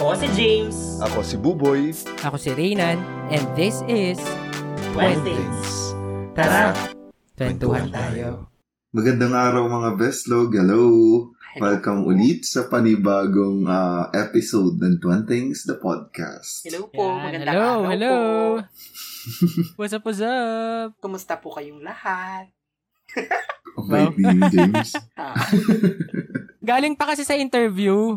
Ako si James. Ako si Buboy. Ako si Reynan, and this is Things. Tara, Twentuhan tayo. Magandang araw mga Beslog. Hello! Welcome ulit sa panibagong ah, episode ng Twan Things, the podcast. Hello po, Yan, magandang hello, araw hello. po. What's up, what's up? Kumusta po kayong lahat? Bait ni James. Ah, Galing pa kasi sa interview.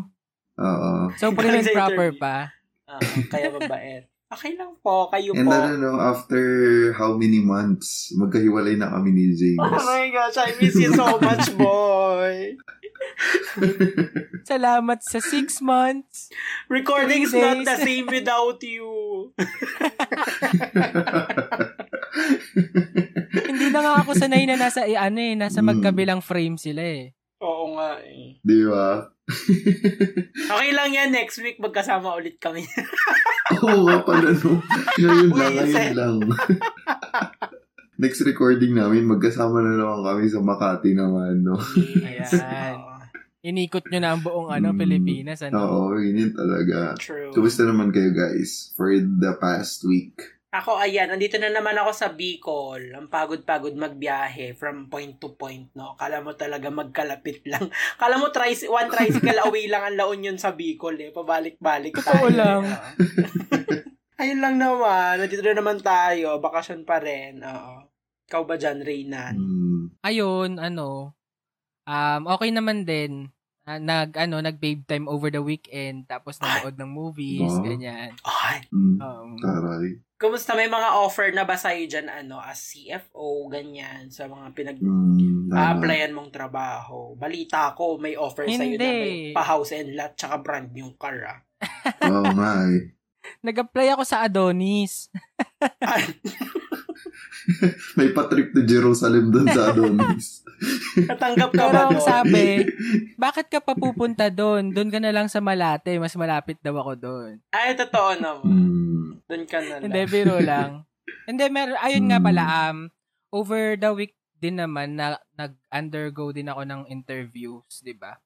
Oo. So, prim and proper pa. ah, kaya mabait. Okay lang po, kayo And po. ano, no, after how many months, magkahiwalay na kami ni James. Oh my gosh, I miss you so much, boy. Salamat sa six months. Recording's not the same without you. Hindi na nga ako sanay na nasa, eh, ano eh, nasa Mm. magkabilang frame sila eh. Oo nga eh. Di ba? Okay lang yan, next week magkasama ulit kami. Oo nga pala, no. Ngayon lang, ngayon lang. Next recording namin, magkasama na naman kami sa Makati naman, no? Ayan. Inikot nyo na ang buong ano, Mm. Pilipinas. Ano? Oo, yun yun talaga. True. Kumusta naman kayo guys for the past week? Ako, ayan, andito na naman ako sa Bicol. Ang pagod-pagod magbiyahe from point to point, no? Kala mo talaga magkalapit lang. Kala mo tricy- one tricycle away lang ang laon yun sa Bicol, eh. Pabalik-balik Totoo tayo. lang. eh. Ayun lang naman. Nandito na naman tayo. Bakasyon pa rin. Oo. Ikaw ba dyan, Reynan? Hmm. Ayun, ano, um, okay naman din. Ah, nag, ano, nag babe time over the weekend, tapos nanood ng movies, Wow. ganyan. Ay, Hmm. Um, Taray. kumusta may mga offer na ba sa'yo dyan, ano, as CFO, ganyan, sa mga pinag tama. applyan mong trabaho. Balita ko, may offer sa'yo na Hindi. may pa-house and lot, tsaka brand new car, ah. Nga eh. nag-apply ako sa Adonis. Ay, May pa-trip to Jerusalem dun sa Adonis. Natanggap ka ba Pero ang doon? sabi, bakit ka pa pupunta doon? Doon ka na lang sa Malate, mas malapit daw ako doon. Ay, totoo naman. Hmm. Doon ka na lang. Hindi, biro lang. Hindi, meron, ayun nga Hmm. pala, um, over the week din naman, na, nag-undergo din ako ng interviews, di ba?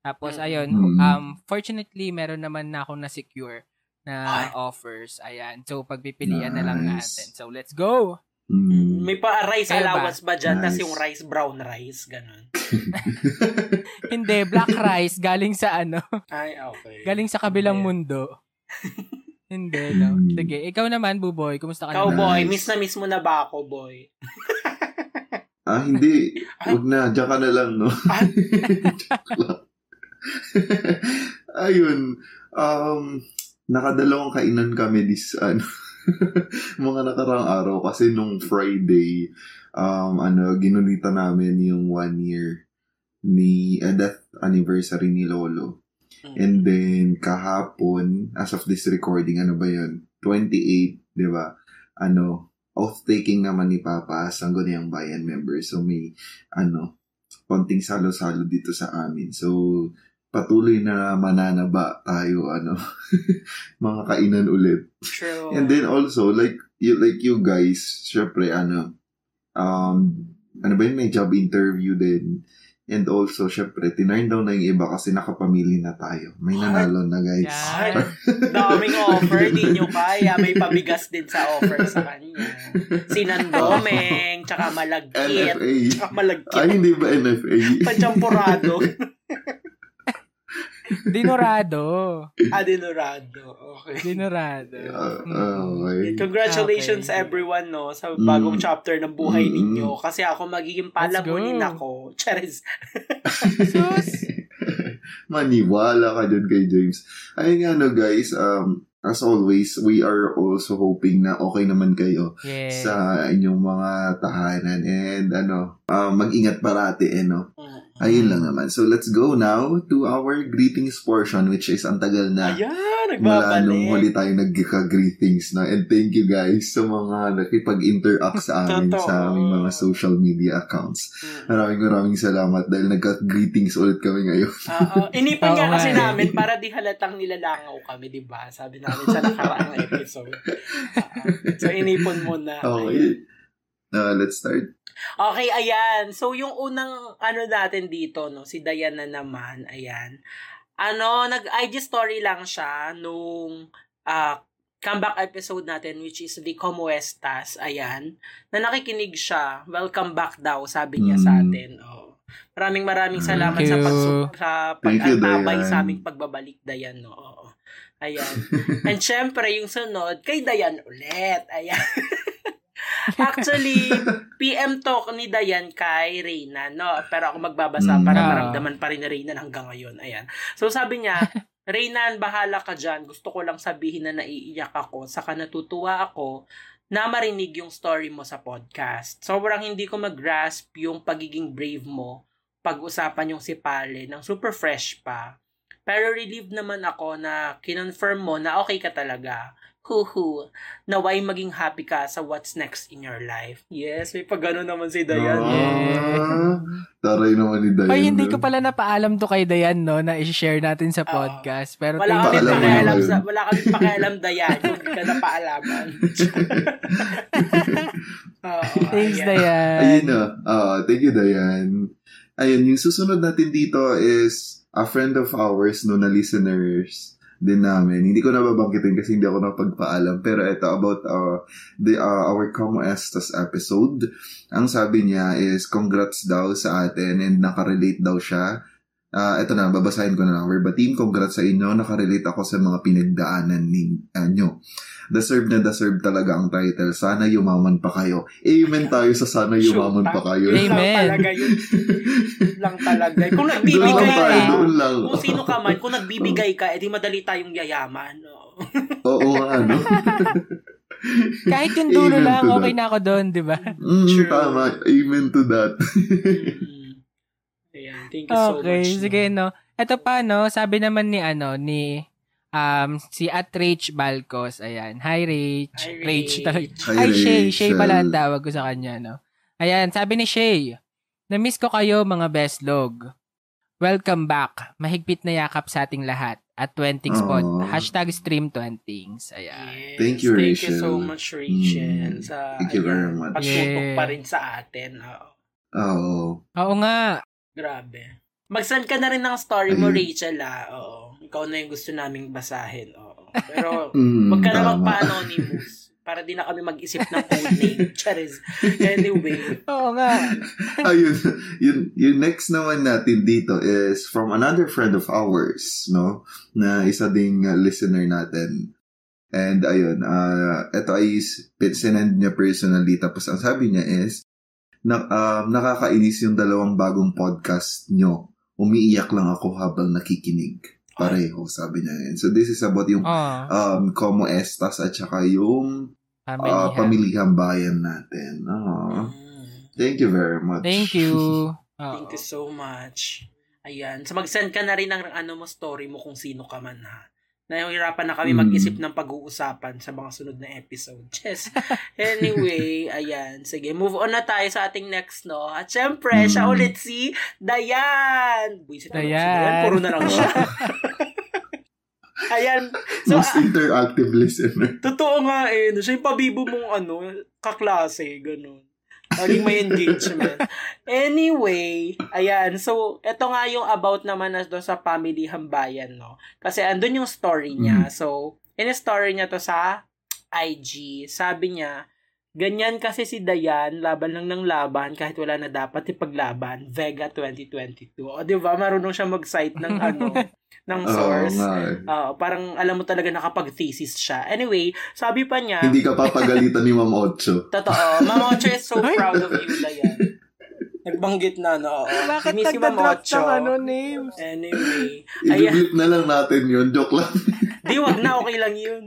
Tapos, Mm. ayun, Mm. um, fortunately, meron naman na akong na-secure na Ay. offers. Ayan. So, pagpipilian na lang Nice. natin. So, let's go! Hmm. May pa-rice Kayo ba? allowance ba dyan? Tas Nice. yung rice, brown rice, ganun. Hindi, black rice, galing sa ano, Ay, okay. galing sa kabilang Hindi. mundo. Hindi, no? Mm. Sige, ikaw naman, Buboy, kumusta ka Ikaw, naman? boy, Nice. miss na miss mo na ba ako, boy? Ah, hindi. Huwag na. Diyan ka na lang, no? Lang. Ayun. Um, nakadalawang kainan kami this, ano, mga nakarang araw kasi nung Friday, um, ano, ginunita namin yung one year ni uh, death anniversary ni Lolo. Mm. And then, kahapon, as of this recording, ano ba yun? 28, di ba? Ano, oath-taking naman ni Papa sa Sangguniang Bayan member. So, may, ano, konting salo-salo dito sa amin. So, patuloy na mananaba tayo, ano, mga kainan ulit. True. And then also, like, you, like you guys, syempre, ano, um, ano ba yun, may job interview din. And also, syempre, tinurn down na yung iba kasi nakapamili na tayo. May nanalo na, guys. Yan. daming offer, di nyo kaya. May pabigas din sa offer sa kanya. Sinandomeng, tsaka malagkit. NFA. Tsaka malagkit. Ay, hindi ba NFA? Pachampurado. Dinorado. Okay. Dinorado. Ah, Mm. ah, okay. Congratulations Okay. everyone no sa Mm. bagong chapter ng buhay Mm. ninyo kasi ako magiging palamunin ako. Charis. Sus! Maniwala ka dyan kay James. Ayun nga no guys, um, as always, we are also hoping na okay naman kayo Yes. sa inyong mga tahanan and ano, um, mag-ingat parati eh no. Mm. Ayun lang naman. So, let's go now to our greetings portion, which is ang tagal na. Ayan, Mula nung huli nagbabalik. tayo nagka-greetings na. And thank you guys sa mga nakipag-interact sa amin sa aming mga social media accounts. Mm. Maraming maraming salamat dahil nagka-greetings ulit kami ngayon. Oo. Inipan nga kasi eh. namin para di halatang nilalangaw kami, di ba? Sabi namin sa nakaraang episode. Oo. so, inipon muna. Okay. Uh, let's start. Okay, ayan. So, yung unang ano natin dito, no, si Diana naman, ayan. Ano, nag-IG story lang siya nung ah, comeback episode natin, which is the Como Estas, ayan. Na nakikinig siya. Welcome back daw, sabi niya sa Mm. atin. Oh. Maraming maraming salamat Thank sa pag sa Dayan. sa aming pagbabalik, Dayan, no. Oo. Ayan. And syempre, yung sunod, kay Dayan ulit. Ayan. Actually, PM talk ni Dayan kay Reyna, no? Pero ako magbabasa Mm. para Ah. maramdaman pa rin ni Reyna hanggang ngayon. Ayan. So sabi niya, Reynan, bahala ka dyan. Gusto ko lang sabihin na naiiyak ako. Saka natutuwa ako na marinig yung story mo sa podcast. Sobrang hindi ko mag-grasp yung pagiging brave mo pag-usapan yung si Pale ng super fresh pa. Pero relieved naman ako na kinonfirm mo na okay ka talaga. Huhu. Naway maging happy ka sa what's next in your life. Yes, may pag naman si Dayan. Ah, taray naman ni Dayan. Ay, hindi ko pala napaalam to kay Dayan, no, na i-share natin sa Oo. podcast. Pero Wala kami pakialam sa wala kami pakialam Dayan hindi ka na paalaman. Oo, Thanks, ayan. Dayan. Ayun na. Ah, thank you, Dayan. Ayun, yung susunod natin dito is a friend of ours, no, na listeners din namin. Hindi ko nababangkitin kasi hindi ako napagpaalam. Pero ito, about uh, the, uh, our Como Estas episode. Ang sabi niya is, congrats daw sa atin and nakarelate daw siya. Ah, ito na, babasahin ko na lang. Verbatim, congrats sa inyo. Nakarelate ako sa mga pinagdaanan ninyo. Deserve na deserve talaga ang title. Sana yumaman pa kayo. Amen tayo sa sana yumaman pa kayo. Yun lang Amen. talaga yun. Lang talaga. Kung nagbibigay tayo, ka, doon lang. kung sino ka man, kung nagbibigay ka, edi madali tayong yayaman. Oo. Oo nga, ano? Kahit yung dulo Amen lang, okay that. na ako doon, di ba? Mm, True. tama. Amen to that. Mm. Ayan, thank you so Okay, much. sige, no. Ito pa, no, sabi naman ni, ano, ni, um, si at Rach Balcos, ayan. Hi, Rach. Hi, Rach talaga. Hi, Ay, Shay. Shay Rachel. pala ang tawag ko sa kanya, no? Ayan, sabi ni Shay, Na-miss ko kayo, mga best log. Welcome back. Mahigpit na yakap sa ating lahat. At 20 spot. Aw. Hashtag stream 20s. Ayan. Yes, Thank you, Thank you Rachel. so much, Rachel. Mm, Sa, thank you very much. Pagtutok Yeah. pa rin sa atin. Oo. Oo. Oo nga. Grabe. Mag-send ka na rin ng story mo. Rachel, ah. Oo. Ikaw na yung gusto naming basahin. Oo. Pero, Mm, wag ka na magpa-anonymous. Para di na kami mag-isip ng code name. Charis. Anyway. Oo nga. Ayun, yun, yung next naman natin dito is from another friend of ours, no? Na isa ding uh, listener natin. And ayun, uh, ito ay sinend niya personally. Tapos ang sabi niya is, na, um, nakakainis yung dalawang bagong podcast nyo. Umiiyak lang ako habang nakikinig. Pareho, sabi niya yun. So this is about yung Oh, um, Como Estas at saka yung family. uh, ha. pamilihang bayan natin. Ah, Mm. thank you very much. Thank you. Oo. Thank you so much. Ayan. So, mag-send ka na rin ng ano mo, story mo kung sino ka man, ha? Nahihirapan na kami Mm. mag-isip ng pag-uusapan sa mga sunod na episode. Yes. Anyway, ayan. Sige, move on na tayo sa ating next, no? At syempre, Mm. siya ulit si Dayan. Buisit si Dayan. Dayan. Puro na lang siya. ayan. So, Most interactive listener. Totoo nga eh. No? Siya yung pabibo mong ano, kaklase, ganun. Laging may engagement. Anyway, ayan. So, eto nga yung about naman na doon sa family hambayan, no? Kasi andun yung story niya. So, in story niya to sa IG, sabi niya, ganyan kasi si Dayan, laban lang ng laban kahit wala na dapat ipaglaban. Vega 2022. O, di ba? Marunong siya mag-cite ng ano, ng source. eh. Oo, parang alam mo talaga nakapag-thesis siya. Anyway, sabi pa niya, Hindi ka papagalitan ni Ma'am Ocho. totoo, Mama Ocho is so proud of you, Dayan. Nagbanggit na, no? Oo. Bakit you, Ma'am nagda-drop Ocho. ng ano, names? Anyway. I-blip na lang natin yun. Joke lang. Di, wag na, okay lang yun.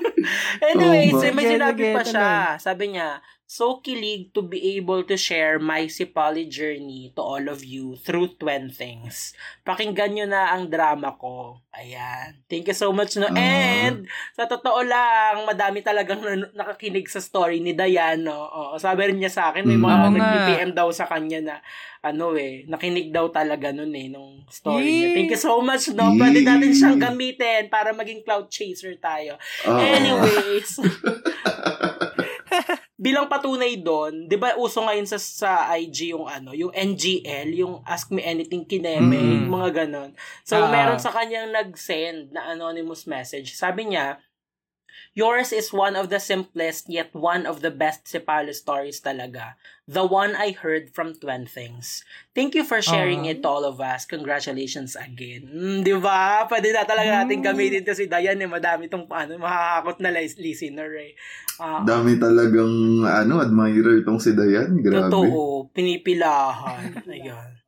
anyway, Oh, so may sinabi pa siya. Sabi niya, so kilig to be able to share my Sipali journey to all of you through Twen Things. Pakinggan nyo na ang drama ko. Ayan. Thank you so much, no? Ah. And, sa totoo lang, madami talagang nan- nakakinig sa story ni Dayan, no? Oo, sabi rin niya sa akin, may Mm. mga nga. nag-PM daw sa kanya na, ano eh, nakinig daw talaga nun eh, nung story niya. Yee. Thank you so much, no? Yee. Pwede natin siyang gamitin para maging cloud chaser tayo. Oo. Anyways, bilang patunay doon, 'di ba uso ngayon sa sa IG yung ano, yung NGL, yung Ask Me Anything Kineme, Mm. yung mga ganon. So Ah. meron sa kanyang nag-send na anonymous message. Sabi niya, Yours is one of the simplest yet one of the best Sipalo stories talaga. The one I heard from Twen Things. Thank you for sharing Ah. it to all of us. Congratulations again. Mm, di ba? Pwede na talaga natin gamitin to si Dayan eh. Madami tong ano, makakakot na lis- listener eh. Ah, Dami talagang, ano, admirer tong si Dayan. Grabe. Totoo, pinipilahan. Ayan.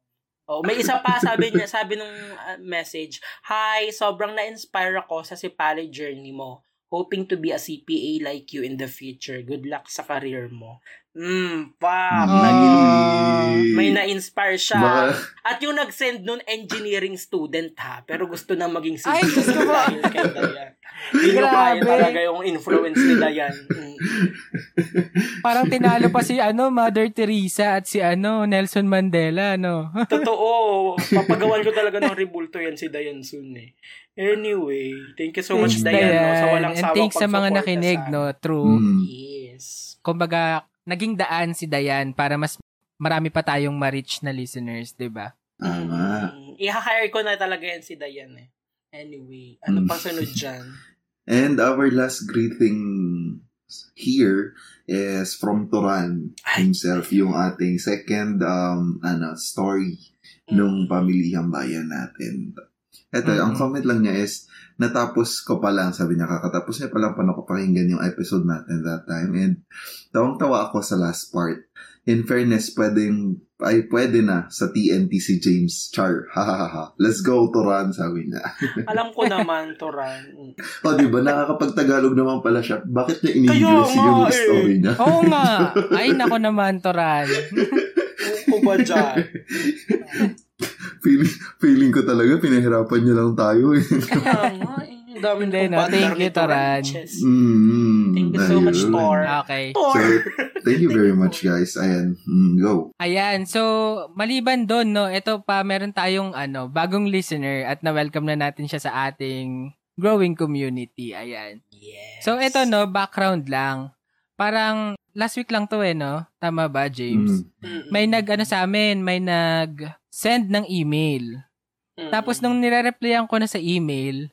Oh, may isa pa sabi niya, sabi nung uh, message, Hi, sobrang na-inspire ako sa Sipali journey mo. Hoping to be a CPA like you in the future. Good luck sa career mo. Mm, fuck. Mm. Naging, may na-inspire siya. Baka, At yung nag-send nun, engineering student ha. Pero gusto na maging CPA. Ay, gusto mo. Dayan. Hindi nyo kaya Grabe. talaga yung influence ni Dayan. Mm. Parang tinalo pa si ano, Mother Teresa at si ano, Nelson Mandela, no? Totoo. Papagawan ko talaga ng rebulto yan si Dayan soon eh. Anyway, thank you so much Thanks, Dayan, no, sa Dayan. walang And sawang thanks sa mga nakinig, sa- no? True. mm, Yes. Kumbaga, naging daan si Dayan para mas marami pa tayong ma-reach na listeners, 'di ba? tama. Mm, I-hire ko na talaga yan si Dayan eh. Anyway, ano Mm. pang sunod dyan? And our last greeting here is from Turan himself, yung ating second um ano story nung pamilihang bayan natin. Ito, Mm. ang comment lang niya is, natapos ko pa lang, sabi niya, kakatapos niya pa lang pa pakinggan yung episode natin that time. And tawang-tawa ako sa last part. In fairness, pwedeng, ay pwede na sa TNT si James Char. Ha ha ha. Let's go, Turan, sabi niya. Alam ko naman, Toran. Mm. O, di ba? Nakakapagtagalog naman pala siya. Bakit niya in-English nga yung eh. story niya? Oo nga. Ay, nako naman, Toran. Ko ba dyan? feeling, feeling ko talaga, pinahirapan niya lang tayo eh. Ang daming Hindi, no? kumpandar Thank ni you, Toran. Chess. Mm, Thank you so much. Tor. Okay. Tor! So, thank you very much, guys. Ayan, mm, go. Ayan, so maliban doon, no, ito pa meron tayong ano, bagong listener at na-welcome na natin siya sa ating growing community. Ayan. yes. So ito no, background lang. Parang last week lang to eh, no? Tama ba, James? Mm. May nag ano sa amin, may nag send ng email. Mm-mm. Tapos nung nire-replyan ko na sa email,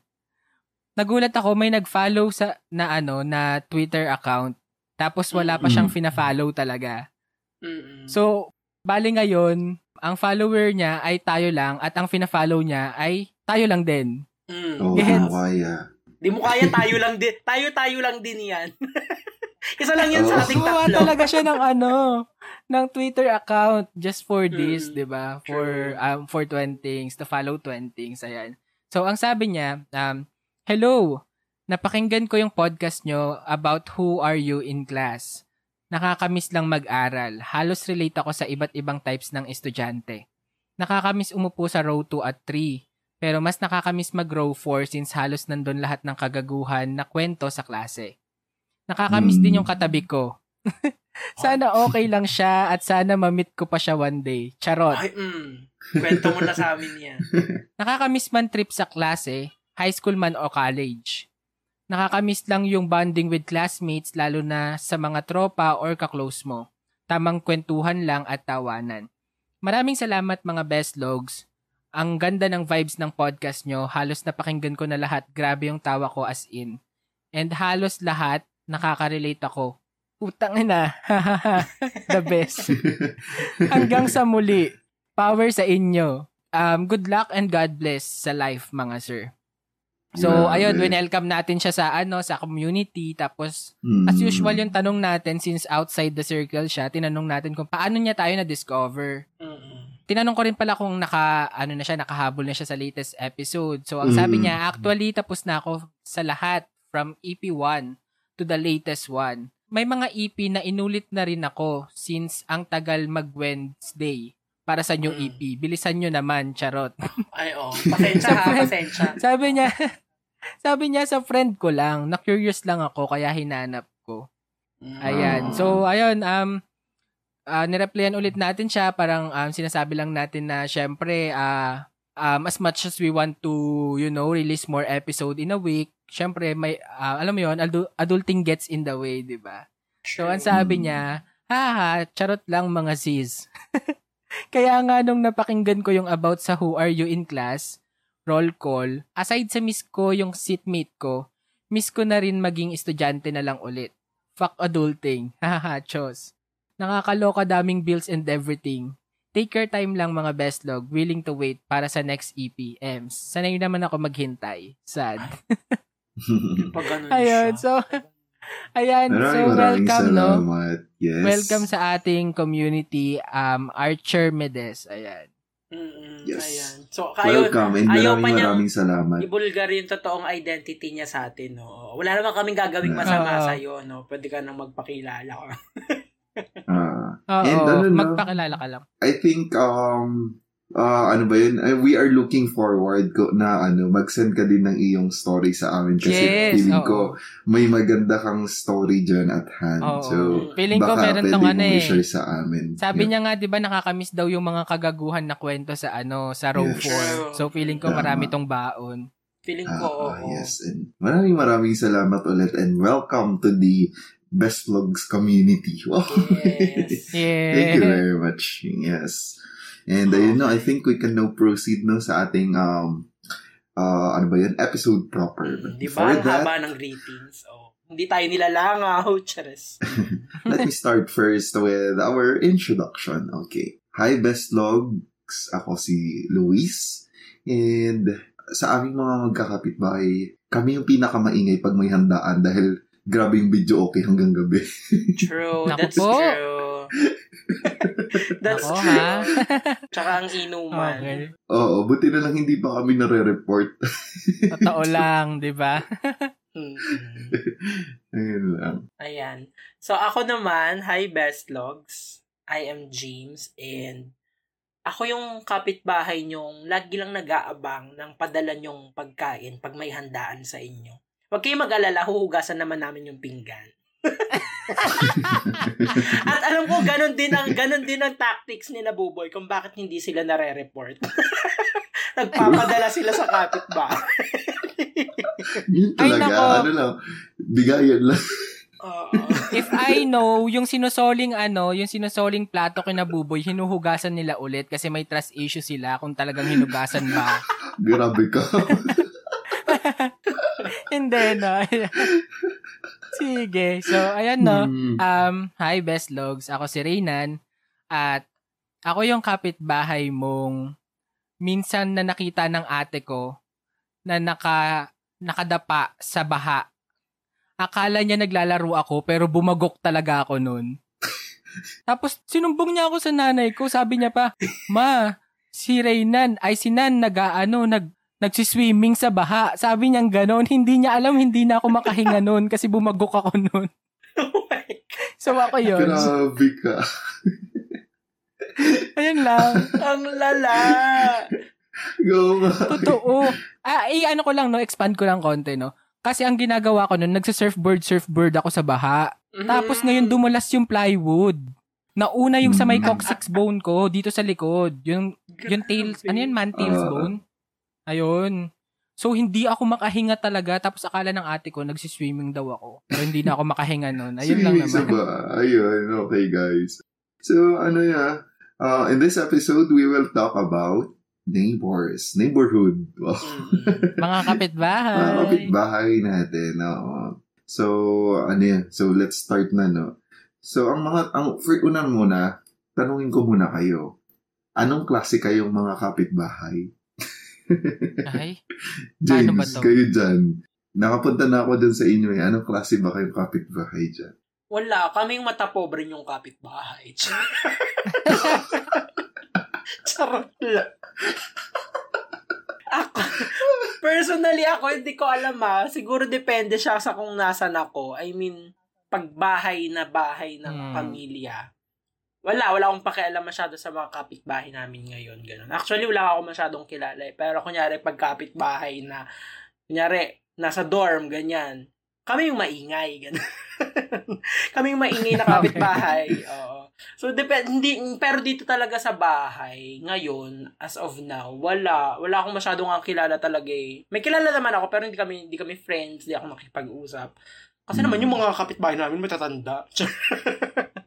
nagulat ako may nag-follow sa na ano na Twitter account. Tapos wala pa siyang Mm. fina-follow talaga. Mm-mm. So, bali ngayon, ang follower niya ay tayo lang at ang fina-follow niya ay tayo lang din. Mm. Oh, mo kaya. Di mo kaya tayo lang din. Tayo-tayo lang din yan. Isa lang yan sa Oh. ating Gumawa tatlo. talaga siya ng ano, ng Twitter account just for this, Mm, 'di ba? For um for Twentings, to follow Twentings, ayan. So ang sabi niya, um, "Hello, napakinggan ko yung podcast nyo about who are you in class. Nakakamiss lang mag-aral. Halos relate ako sa iba't ibang types ng estudyante. Nakakamiss umupo sa row 2 at 3. Pero mas nakakamiss mag-row 4 since halos nandun lahat ng kagaguhan na kwento sa klase. Nakakamiss Hmm. din yung katabi ko. sana okay lang siya at sana mamit ko pa siya one day. Charot. Ay, mm. Kwento mo na sa amin yan. Nakakamiss man trip sa klase, high school man o college. Nakakamiss lang yung bonding with classmates lalo na sa mga tropa or kaklose mo. Tamang kwentuhan lang at tawanan. Maraming salamat mga best logs. Ang ganda ng vibes ng podcast nyo. Halos napakinggan ko na lahat. Grabe yung tawa ko as in. And halos lahat nakaka-relate ako. Putang ina. The best. Hanggang sa muli. Power sa inyo. Um, good luck and God bless sa life mga sir. So, Grabe. ayun, welcome natin siya sa ano, sa community. Tapos, Mm. as usual yung tanong natin, since outside the circle siya, tinanong natin kung paano niya tayo na-discover. Mm-mm. Tinanong ko rin pala kung naka, ano na siya, nakahabol na siya sa latest episode. So, ang sabi Mm. niya, actually, tapos na ako sa lahat from EP1 to the latest one. may mga EP na inulit na rin ako since ang tagal mag-Wednesday para sa new Mm. EP. Bilisan nyo naman, charot. Ay, oh. Pasensya ha, pasensya. sabi niya, sabi niya sa friend ko lang, na-curious lang ako kaya hinanap ko. Ayan. Ah. So, ayun, um, uh, nireplyan ulit natin siya. Parang um, sinasabi lang natin na, syempre, ah, um, as much as we want to, you know, release more episode in a week, syempre, may, ah, alam mo yun, adu- adulting gets in the way, di ba? So, ang sabi Mm. niya, haha, charot lang mga sis. Kaya nga nung napakinggan ko yung about sa Who Are You in Class, roll call, aside sa miss ko yung seatmate ko, miss ko na rin maging estudyante na lang ulit. Fuck adulting. Haha, chos. Nakakaloka daming bills and everything. Take your time lang mga best log. Willing to wait para sa next EP. Ems. Sanay naman ako maghintay. Sad. Ayun. So, ayan. So, welcome, no? Yes. Welcome sa ating community, um, Archer Medes. Ayan. Mm-mm, Yes. Ayan. So, kayo, Welcome and ayaw pa maraming niyang maraming salamat. ibulgar yung totoong identity niya sa atin, no? Wala naman kaming gagawing masama Oo. sa iyo, no? Pwede ka nang magpakilala ko. Ah, Oo, And ano, no? magpakilala ka lang. I think um ah ano ba yun? Uh, we are looking forward ko na ano mag-send ka din ng iyong story sa amin kasi Yes, feeling oo. ko may maganda kang story dyan at hand. Oo. So Feeling ko baka meron pwede tong ano eh. sa amin. Sabi Yep. niya nga 'di ba nakakamiss daw yung mga kagaguhan na kwento sa ano sa row Yes. 4. So feeling ko Tama. marami tong baon. Feeling Ah, ko, oo. ah, yes. And maraming maraming salamat ulit and welcome to the Best Vlogs community. Wow. Yes. Thank you Yeah. very much. Yes. And ayun no, I think we can now proceed no sa ating um uh, ano ba yun? Episode proper. But Di ba? Ang that, haba ng greetings. Oh. Hindi tayo nilalangaw, chares. let me start first with our introduction. Okay. Hi, Best Logs. Ako si Luis. And sa aming mga magkakapitbahay, kami yung pinakamaingay pag may handaan dahil grabe yung video okay hanggang gabi. True. Naku That's po. true. That's Ako true. ha. Tsaka ang inuman. okay. Oo, buti na lang hindi pa kami nare-report. Totoo lang, 'di ba? Mm. Ayun lang. Ayan. So, ako naman, hi best logs. I am James and ako yung kapitbahay nyong lagi lang nag-aabang ng padala nyong pagkain pag may handaan sa inyo. Huwag kayong mag-alala, huhugasan naman namin yung pinggan. At alam ko, ganun din ang, ganun din ang tactics ni na Buboy kung bakit hindi sila nare-report. Nagpapadala sila sa kapitbahay. Yun Ay, talaga, nako. ano lang, bigayan lang. If I know, yung sinusoling ano, yung sinusoling plato kinabuboy, hinuhugasan nila ulit kasi may trust issue sila kung talagang hinugasan ba. Grabe ka. Hindi, no? Sige. So, ayan, no? Hmm. Um, hi, best logs. Ako si Reynan. At ako yung kapitbahay mong minsan na nakita ng ate ko na naka, nakadapa sa baha. Akala niya naglalaro ako pero bumagok talaga ako nun. Tapos sinumbong niya ako sa nanay ko. Sabi niya pa, Ma, si Reynan, ay si Nan, nag, ano, nag, nagsiswimming sa baha. Sabi niya ganon. Hindi niya alam, hindi na ako makahinga nun kasi bumagok ako nun. Oh So ako yun. Grabe ka. Ayun lang. Ang lala. Go nga. Totoo. Ah, eh, ano ko lang, no? Expand ko lang konti, no? Kasi ang ginagawa ko nun, nagsa-surfboard, surfboard ako sa baha. Tapos Mm. ngayon dumulas yung plywood. Nauna yung sa may Mm. coccyx bone ko, dito sa likod. Yung, yung tails, ano yun, man tails Ah. bone? Ayun. So, hindi ako makahinga talaga. Tapos akala ng ate ko, nagsiswimming daw ako. Pero hindi na ako makahinga nun. Ayun lang naman. ba? Ayun, okay guys. So, ano ya, uh, in this episode, we will talk about neighbors, neighborhood. Wow. Mm. Mga kapitbahay. Mga kapitbahay natin. oo. So, ano yan? So, let's start na, no? So, ang mga, ang, for una muna, tanungin ko muna kayo. Anong klase kayong mga kapitbahay? Ay, James, ba to? kayo dyan. Nakapunta na ako dyan sa inyo eh. Anong klase ba kayong kapitbahay dyan? Wala, kaming mata pobre yung kapitbahay. Charot lang. Ako, personally ako, hindi ko alam ah. Siguro depende siya sa kung nasan ako. I mean, pagbahay na bahay ng Hmm. pamilya, wala, wala akong pakialam masyado sa mga kapitbahay namin ngayon. Ganun. Actually, wala ako masyadong kilala. Eh. Pero kunyari, pag kapitbahay na, kunyari, nasa dorm, ganyan, kami yung maingay. Ganun. kami yung maingay na kapitbahay. Oo. So, depend, hindi, pero dito talaga sa bahay, ngayon, as of now, wala. Wala akong masyadong ang kilala talaga eh. May kilala naman ako, pero hindi kami, hindi kami friends, hindi ako makipag-usap. Kasi naman yung mga kapitbahay namin matatanda.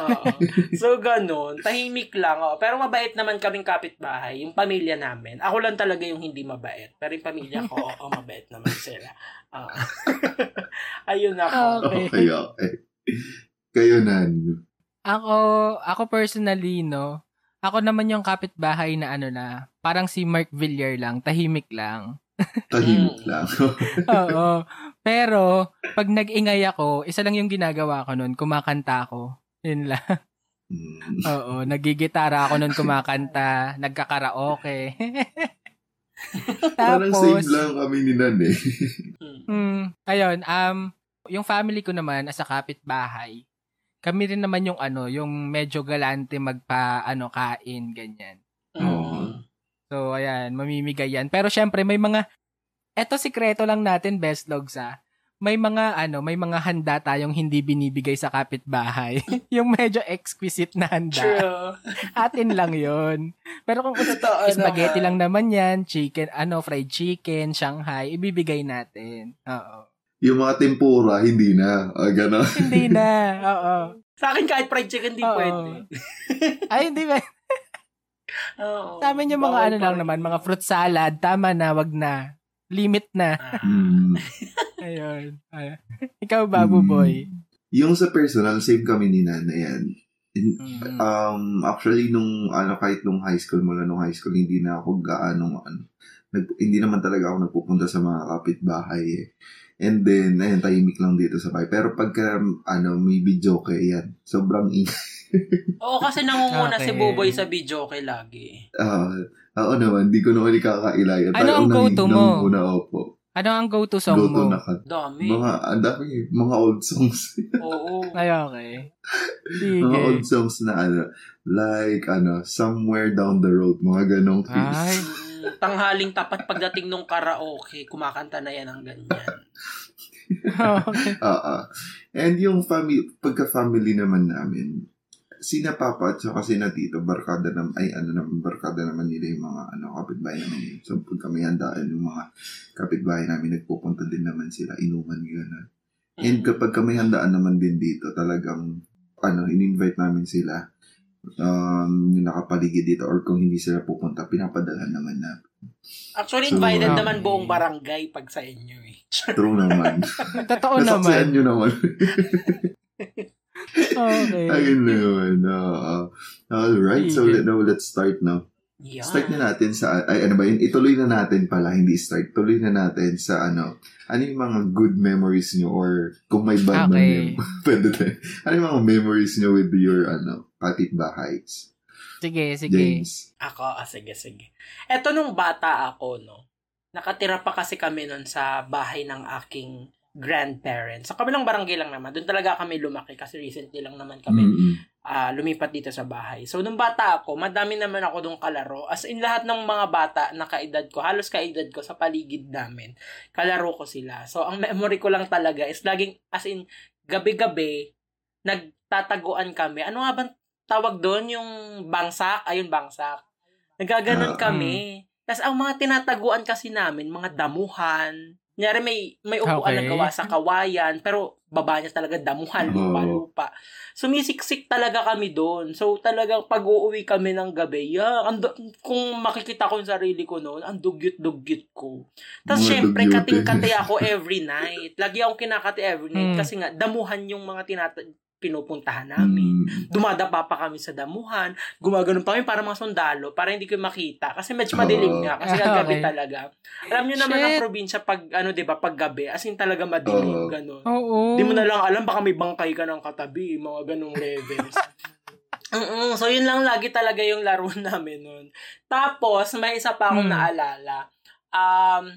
Oo. So, ganun. Tahimik lang. Oh. Pero mabait naman kaming kapitbahay. Yung pamilya namin. Ako lang talaga yung hindi mabait. Pero yung pamilya ko, oo, mabait naman sila. Oo. Ayun ako. Okay. Okay, okay. Kayo nan. Ako, ako personally, no, ako naman yung kapitbahay na ano na, parang si Mark Villar lang, tahimik lang. Tahimik lang. Oo. Pero, pag nag-ingay ako, isa lang yung ginagawa ko nun, kumakanta ako. Yun lang. Mm. Oo, nagigitara ako nun kumakanta, nagkakaraoke. Parang Tapos, same lang kami ni Nan eh. Mm. Hmm, ayun, um, yung family ko naman as a kapitbahay, kami rin naman yung ano, yung medyo galante magpa, ano, kain, ganyan. Mm. So, ayan, mamimigay yan. Pero syempre, may mga, eto sikreto lang natin, best logs ah. May mga, ano, may mga handa tayong hindi binibigay sa kapitbahay. yung medyo exquisite na handa. True. Atin lang yon Pero kung Totoo spaghetti naman. lang naman yan, chicken, ano, fried chicken, Shanghai, ibibigay natin. Oo. Yung mga tempura, hindi na. Ah, gano'n. Hindi na. Oo. Sa akin kahit fried chicken, di Oo. pwede. Ay, hindi ba? Oo. Sa amin yung mga Bawal ano lang naman, mga fruit salad, tama na, wag na. Limit na. Ah. Mm. Ayun. Ayun. Ikaw, Babu Mm. Boy. Yung sa personal, same kami ni Nan. Ayan. In- Mm. Um, actually, nung, ano, kahit nung high school, mula nung high school, hindi na ako gaano, ano, nag, hindi naman talaga ako nagpupunta sa mga kapitbahay eh. And then, ayun, tahimik lang dito sa bahay. Pero pagka, ano, may video kay yan, sobrang ingay. Oo, kasi nangunguna si Okay. Buboy sa video kay lagi. Ah, ako naman, di ko naman ikakailayan. Ano Tayo ang go-to mo? Una, opo. Ano ang go-to song Go-to mo? na ka. Dami. Mga, ang dami, mga old songs. Oo. Ay, okay. mga old Sige. songs na ano, like, ano, Somewhere Down the Road, mga ganong Ay. things. Mm, Tanghaling tapat pagdating nung karaoke, kumakanta na yan ng ganyan. okay. Ah, ah. And yung family, pagka-family naman namin, sina papa at saka sina tito, barkada naman, ay ano naman, barkada naman nila yung mga ano, kapitbahay namin. yun. So, pag kami handaan yung mga kapitbahay namin, nagpupunta din naman sila, inuman gano'n. And Mm. kapag kami handaan naman din dito, talagang, ano, in-invite namin sila, um, yung nakapaligid dito, or kung hindi sila pupunta, pinapadalhan naman na. Actually, So, invited okay. naman buong barangay pag sa inyo eh. True naman. Totoo Nasaksihan naman. nyo naman. Okay. Ayun naman. Uh, alright, so let, now let's start now. Yan. Start na natin sa, ay ano ba yun, ituloy na natin pala, hindi start. Tuloy na natin sa ano, ano yung mga good memories nyo or kung may bad man Okay. yun, pwede tayo. Ano yung mga memories nyo with your, ano, kapitbahays? Sige, sige. James. Ako, ah, sige, sige. Eto nung bata ako, no, nakatira pa kasi kami nun sa bahay ng aking grandparents. Sa kabilang barangay lang naman. Doon talaga kami lumaki kasi recently lang naman kami Mm-mm. ah, lumipat dito sa bahay. So, nung bata ako, madami naman ako doon kalaro. As in, lahat ng mga bata na kaedad ko, halos kaedad ko sa paligid namin, kalaro ko sila. So, ang memory ko lang talaga is laging, as in, gabi-gabi, nagtataguan kami. Ano nga bang tawag doon? Yung bangsak? Ayun, bangsak. Nagaganon Ah, kami. Tapos, ang mga tinataguan kasi namin, mga damuhan. Kunyari may, may upuan na Okay. gawa sa kawayan, pero baba niya talaga damuhan, Oo. lupa-lupa sumisiksik talaga kami doon. So, talagang pag-uuwi kami ng gabi, yeah, ando, kung makikita ko yung sarili ko noon, ang dugyot-dugyot ko. Tapos, syempre, eh. kating-kati ako every night. Lagi akong kinakati every night Hmm. kasi nga, damuhan yung mga tinata- pinupuntahan namin. Mm. Dumadapa pa kami sa damuhan. Gumaganon pa kami para mga sundalo, para hindi ko makita. Kasi medyo madilim nga. Kasi Ah, gabi okay. talaga. Alam nyo naman ang probinsya pag, ano, di ba, pag gabi, as in talaga madilim, Oo. ganon. Oo. Di mo na lang alam, baka may bangkay ka ng katabi, mga ganong levels. Mm-mm, so, yun lang lagi talaga yung laro namin nun. Tapos, may isa pa akong Hmm. naalala. Um,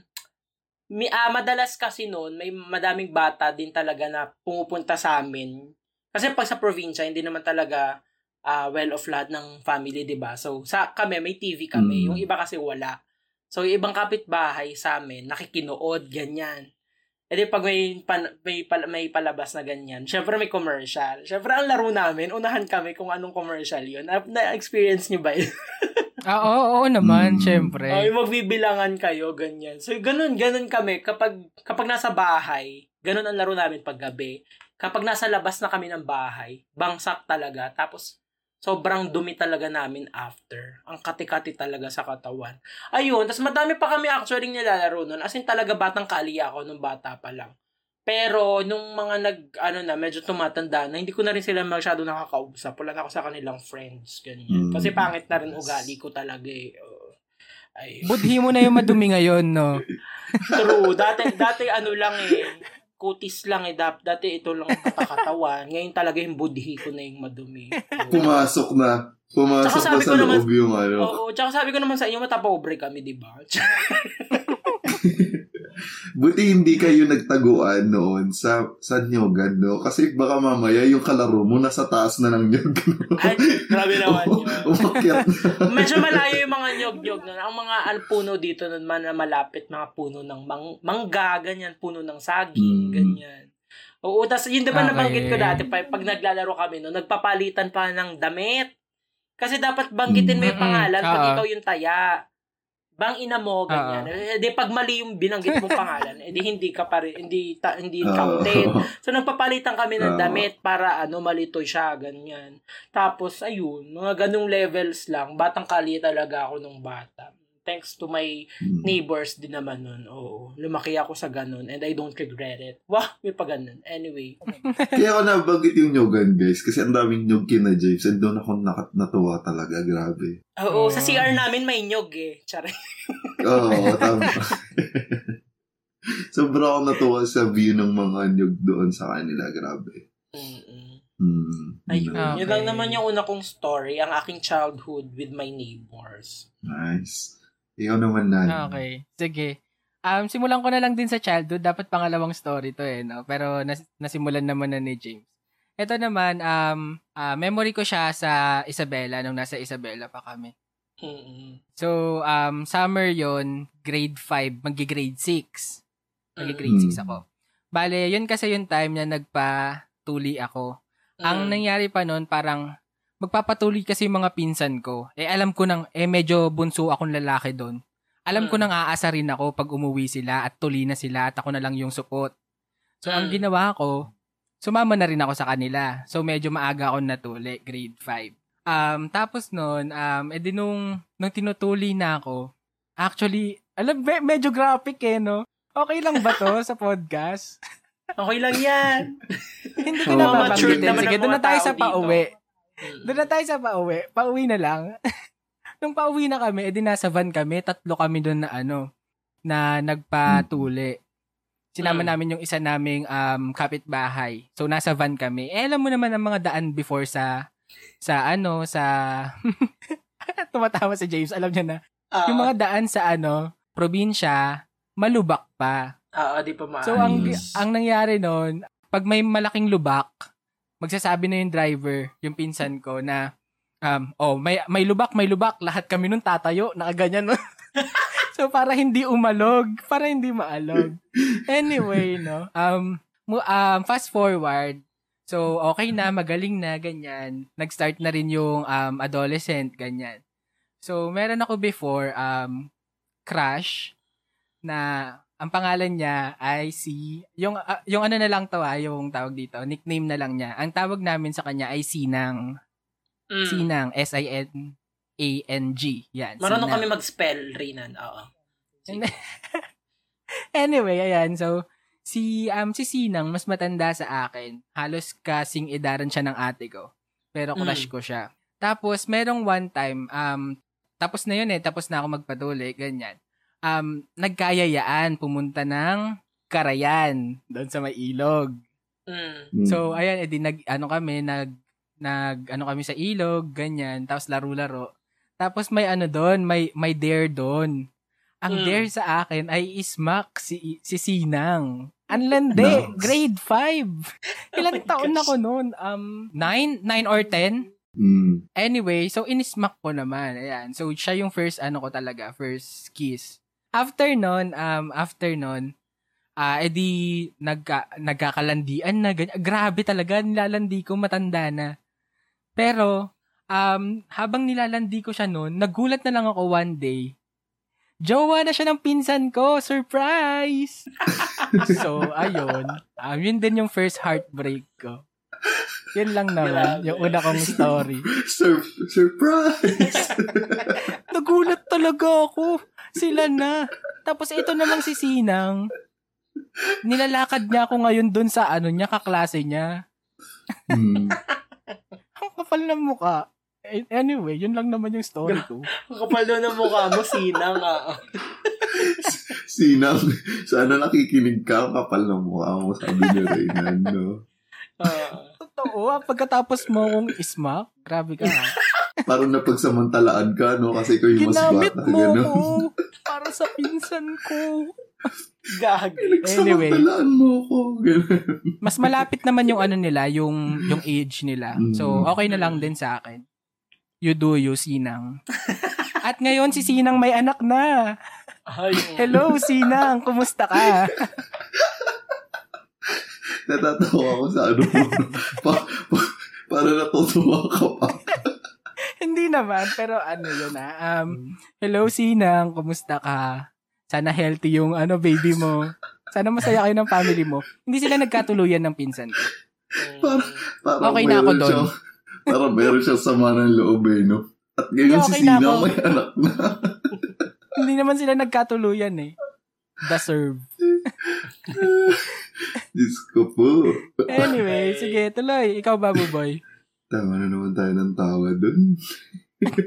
mi, ah, madalas kasi noon, may madaming bata din talaga na pumupunta sa amin. Kasi pag sa probinsya, hindi naman talaga ah, well of lahat ng family, 'di ba? So sa kami may TV kami, Mm. yung iba kasi wala. So yung ibang kapitbahay sa amin nakikinood ganyan. E di pag may, pan, may, pal- may palabas na ganyan, syempre may commercial. Syempre ang laro namin, unahan kami kung anong commercial yun. Na- Na-experience nyo ba yun? Ah, oo, oo naman, Mm. syempre. Ay, magbibilangan kayo, ganyan. So, ganun, ganun kami. Kapag, kapag nasa bahay, ganun ang laro namin pag gabi. Kapag nasa labas na kami ng bahay, bangsak talaga. Tapos, sobrang dumi talaga namin after. Ang kati-kati talaga sa katawan. Ayun, tapos madami pa kami actually nilalaro nun. As in talaga batang kali ako nung bata pa lang. Pero nung mga nag, ano na, medyo tumatanda na, hindi ko na rin sila masyado nakakausap. Wala na ako sa kanilang friends. Ganyan. Mm. Kasi pangit na rin ugali ko talaga eh. Oo. Ay, Budhi mo na yung madumi ngayon, no? true. Dati, dati ano lang eh, kutis lang eh. Dap, dati ito lang ang katakatawan. Ngayon talaga yung budhi ko na yung madumi. Pumasok na. Pumasok na sa ko naman- loob yung ano. Oo, tsaka sabi ko naman sa inyo, matapobre kami, di ba? Buti hindi kayo nagtaguan noon sa sa Nyogan, no? Kasi baka mamaya yung kalaro mo nasa taas na ng nyog. no? Ay, grabe naman yun. Umakyat na. Medyo malayo yung mga nyog-nyog nun. Ang mga alpuno dito nun man na malapit, mga puno ng mang- mangga, ganyan, puno ng saging, Mm. ganyan. Oo, tas yun diba Okay. nabanggit ko dati, pa, pag naglalaro kami no, nagpapalitan pa ng damit. Kasi dapat banggitin mo yung Mm. pangalan pag Oo. ikaw yung taya. Bang ina mo, ganyan. Eh, di pag mali yung binanggit mong pangalan, eh di hindi ka pa rin, hindi, ta, hindi counted. So, nagpapalitan kami ng damit para ano, malito siya, ganyan. Tapos, ayun, mga ganung levels lang. Batang kali talaga ako nung bata. Thanks to my Mm. neighbors din naman nun. Oo. Lumaki ako sa ganun and I don't regret it. Wah, may pa ganun. Anyway. Kaya ako nabanggit yung Nyogan, guys. Kasi ang daming nyog kina James. And doon ako nakat natuwa talaga. Grabe. Oo, Oh. sa CR namin may nyog eh. Tsara. Oo, tama. Sobra ako natuwa sa view ng mga nyog doon sa kanila. Grabe. Mm-mm. Hmm. Ayun. Okay. Yun lang naman yung una kong story. Ang aking childhood with my neighbors. Nice. Ikaw naman na. Okay. Sige. Um, simulan ko na lang din sa childhood. Dapat pangalawang story to eh, no? Pero nas- nasimulan naman na ni James. Ito naman, um, ah, memory ko siya sa Isabela, nung nasa Isabela pa kami. So, um, summer yon grade 5, magi-grade 6. Magi-grade Mm. 6 ako. Bale, yun kasi yung time na nagpa-tuli ako. Ang Mm. nangyari pa noon, parang magpapatuloy kasi yung mga pinsan ko. Eh, alam ko nang, eh, medyo bunso akong lalaki doon. Alam ko Mm. nang aasa rin ako pag umuwi sila at tuli na sila at ako na lang yung support. So, ang Mm. ginawa ko, sumama na rin ako sa kanila. So, medyo maaga ako natuli, grade 5. Um, tapos noon, um, edi nung, nung tinutuli na ako, actually, alam, me- medyo graphic eh, no? Okay lang ba to sa podcast? Okay lang yan. Hindi ko Oo, na naman Sige, ang doon na tayo sa pauwi. Mm. Doon na tayo sa pauwi. Pauwi na lang. Nung pauwi na kami, edi nasa van kami. Tatlo kami doon na ano, na nagpatuli. Sinama Mm. namin yung isa naming um, kapitbahay. So, nasa van kami. Eh, alam mo naman ang mga daan before sa, sa ano, sa... Tumatawa si James. Alam niya na. Ah, Yung mga daan sa ano, probinsya, malubak pa. ah, di pa maayos. So, ang, ang nangyari noon, pag may malaking lubak, magsasabi na yung driver, yung pinsan ko, na, um, oh, may, may lubak, may lubak, lahat kami nun tatayo, nakaganyan. No? so, para hindi umalog, para hindi maalog. Anyway, no, um, um, fast forward, so, okay na, magaling na, ganyan. Nag-start na rin yung um, adolescent, ganyan. So, meron ako before, um, crush, na ang pangalan niya ay si yung ah, yung ano na lang to ah, yung tawag dito, nickname na lang niya. Ang tawag namin sa kanya ay Sinang. Mm. Sinang S I N A N G. Yan. Marunong Sinang. kami mag-spell, Rinan. Oo. Anyway, ayan. So si um si Sinang mas matanda sa akin. Halos kasing edaran siya ng ate ko. Pero crush Mm. ko siya. Tapos merong one time um tapos na yun eh, tapos na ako magpatuloy, ganyan. Um, nagkayayaan pumunta ng Karayan, doon sa may ilog. Mm. Hmm. So, ayan, edi nag, ano kami, nag, nag, ano kami sa ilog, ganyan, tapos laro-laro. Tapos may ano doon, may, may dare doon. ang Mm. dare sa akin ay ismak si, si Sinang. Ang landi, Nice. grade 5. Ilang Oh taon gosh. ako noon? Um, 9? 9 or 10? Mm. Anyway, so inismak ko naman. Ayan. So siya yung first ano ko talaga, first kiss. After nun, um, after nun, ah edi nagka, nagkakalandian na. Ganyan. Grabe talaga, nilalandi ko, matanda na. Pero, um, habang nilalandi ko siya noon, nagulat na lang ako one day. Jowa na siya ng pinsan ko. Surprise! so, ayun. Um, yun din yung first heartbreak ko. Yun lang naman, yung una kong story. Sur- surprise! Nagulat talaga ako. Sila na. Tapos ito namang si Sinang. Nilalakad niya ako ngayon dun sa ano niya, kaklase niya. mm. Ang kapal ng muka. Eh, Anyway, yun lang naman yung story ko. Ang kapal doon ng mukha mo, sinang ah. Sinang, sana nakikinig ka, ang kapal ng mukha mo, sabi ni Reynan, no? Ah. Totoo, ah, pagkatapos mo kong ismak, grabe ka ha. Parang napagsamantalaan ka, no? Kasi ikaw yung mas Ginamit bata, mo gano'n. ko para sa pinsan ko. Gagi. Anyway. Mo ko. Mas malapit naman yung ano nila, yung, yung age nila. So, Mm. okay na lang din sa akin. You do you, Sinang. At ngayon, si Sinang may anak na. Ay, Hello, Sinang. Kumusta ka? Natatawa ako sa ano pa, pa, para natutuwa ka pa. Hindi naman, pero ano yun ah. Um, hello, Sinang. Kumusta ka? Sana healthy yung ano baby mo. Sana masaya kayo ng family mo. Hindi sila nagkatuluyan ng pinsan ko. Para- Parang Okay na ako doon. siyang- Parang meron siyang sama ng loob eh, no? At ngayon Okay si na Sina may anak na. Hindi naman sila nagkatuluyan eh. Deserve. Diyos ko po. Anyway, sige, tuloy. Ikaw, Babu Boy. Tama na naman tayo ng tawa dun.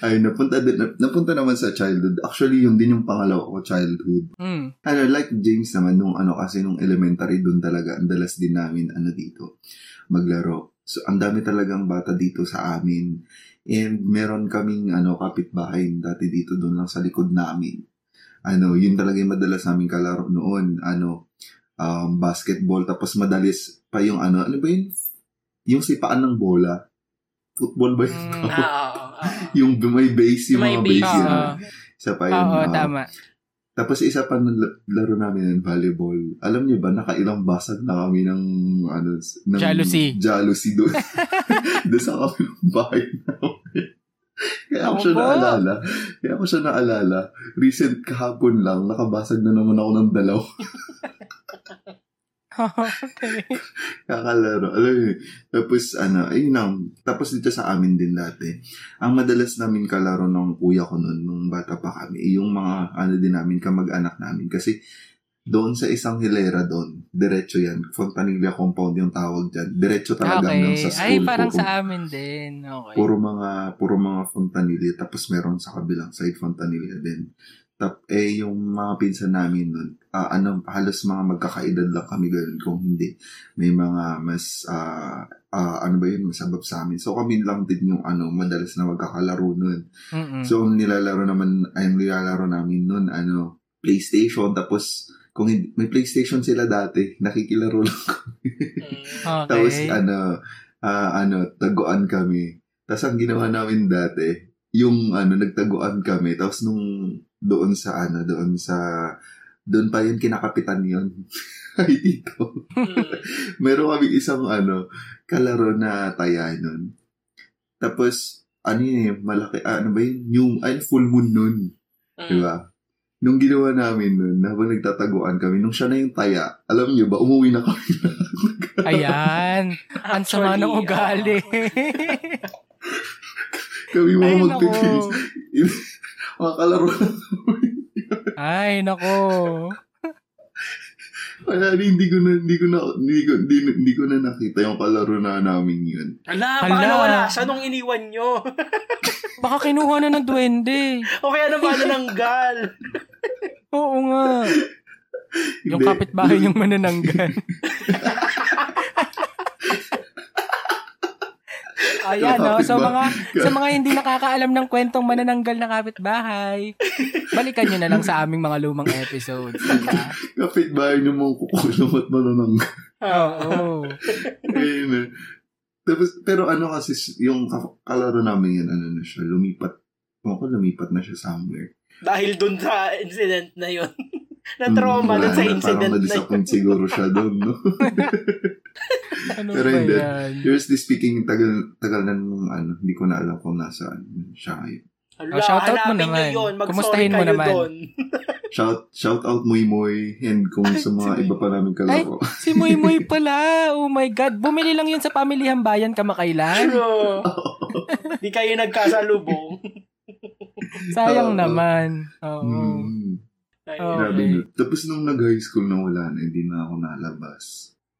Ay, napunta, din, napunta naman sa childhood. Actually, yun din yung pangalawa ko, childhood. Hmm. Ano, like James naman, nung ano, kasi nung elementary dun talaga, ang dalas din namin, ano dito, maglaro. So, ang dami talagang bata dito sa amin. And meron kaming, ano, kapitbahay dati dito dun lang sa likod namin. Ano, yun talaga yung madalas namin kalaro noon. Ano, um, basketball. Tapos madalis pa yung, ano, ano ba yun? Yung sipaan ng bola. Football ba yun? Mm. Ah. yung may base, yung May mga base, base. yun. Oo. Isa pa yun. Oo, ah. tama. Tapos isa pa ng la- laro namin ng volleyball. Alam niyo ba, nakailang basag na kami ng, ano, ng Jealousy. Jealousy doon. doon sa kami ng bahay namin. Kaya ako Ako siya naalala. Kaya ako siya naalala. Recent kahapon lang, nakabasag na naman ako ng dalaw. okay. Kakalaro. Alam mo. Tapos, ano, ayun lang. Tapos dito sa amin din dati. Ang madalas namin kalaro ng kuya ko noon, nung bata pa kami, eh, yung mga, ano din namin, kamag-anak namin. Kasi, doon sa isang hilera doon, diretso yan. Fontanilla compound yung tawag dyan. Diretso talaga hanggang Okay. sa school. Ay, parang puro, sa amin din. Okay. puro mga, puro mga fontanilla. Tapos meron sa kabilang side fontanilla din. Tap, eh, yung mga pinsan namin nun, ah, ano, halos mga magkakaedad lang kami ganun. Kung hindi, may mga mas, ah, ah, ano ba yun, masabab sa amin. So, kami lang din yung, ano, madalas na magkakalaro nun. Mm-mm. So, nilalaro naman, ay, nilalaro namin nun, ano, PlayStation, tapos, kung hindi, may PlayStation sila dati, nakikilaro lang. Mm. okay. Tapos, ano, ah, ano, taguan kami. Tapos, ang ginawa namin dati, yung, ano, nagtaguan kami. Tapos, nung, doon sa, ano, doon sa, doon pa yun, kinakapitan yun. Ay, dito. Mm. Meron kami isang, ano, kalaro na taya nun. Tapos, ano yun eh, malaki, ah, ano ba yun? Yung, ay, full moon nun. Mm. Di ba? Nung ginawa namin nun, habang nagtataguan kami, nung siya na yung taya, alam niyo ba, umuwi na kami. Ayan. Ang sama ng ugali. Kami mga Ay, magpipilis. nako. mga kalaro na Ay, nako. Kaya hindi ko na, hindi ko na, hindi ko, hindi, hindi ko na nakita yung kalaro na namin yun. Ala, Hala. baka nawala siya nung iniwan nyo. Baka kinuha na ng duwende. o kaya naman ng gal. Oo nga. Yung kapitbahay yung manananggan. Ayan, no? So, mga, sa mga hindi nakakaalam ng kwentong manananggal na kapitbahay, balikan nyo na lang sa aming mga lumang episodes. Diba? Kapitbahay niyo mong kukulong at mananang. Oo. Ayun na. Tapos, pero ano kasi, yung ka- kalaro namin yan, ano na siya, lumipat. Kung ako, lumipat na siya somewhere. Dahil dun sa incident na yun. Na-trauma Hmm, dun sa wala na, incident Parang na yun. na-disappoint siguro siya doon, no? Ano Pero ba hindi. yan? Seriously speaking, tagal, tagal na nung ano, hindi ko na alam kung nasaan siya ngayon. Hala, Oh, shoutout mo hanapin naman. yun. Kumustahin mo naman. Shout, shout out Muy Muy and kung sa mga si iba pa namin kalaro. Si Muy Muy pala. Oh my God. Bumili lang yun sa pamilihang bayan kamakailan. True. Di kayo nagkasalubong. Sayang Oo. naman. Oo. Hmm, Ayun. Grabe Okay. na. Tapos nung nag-high school na wala na, hindi na ako nalabas.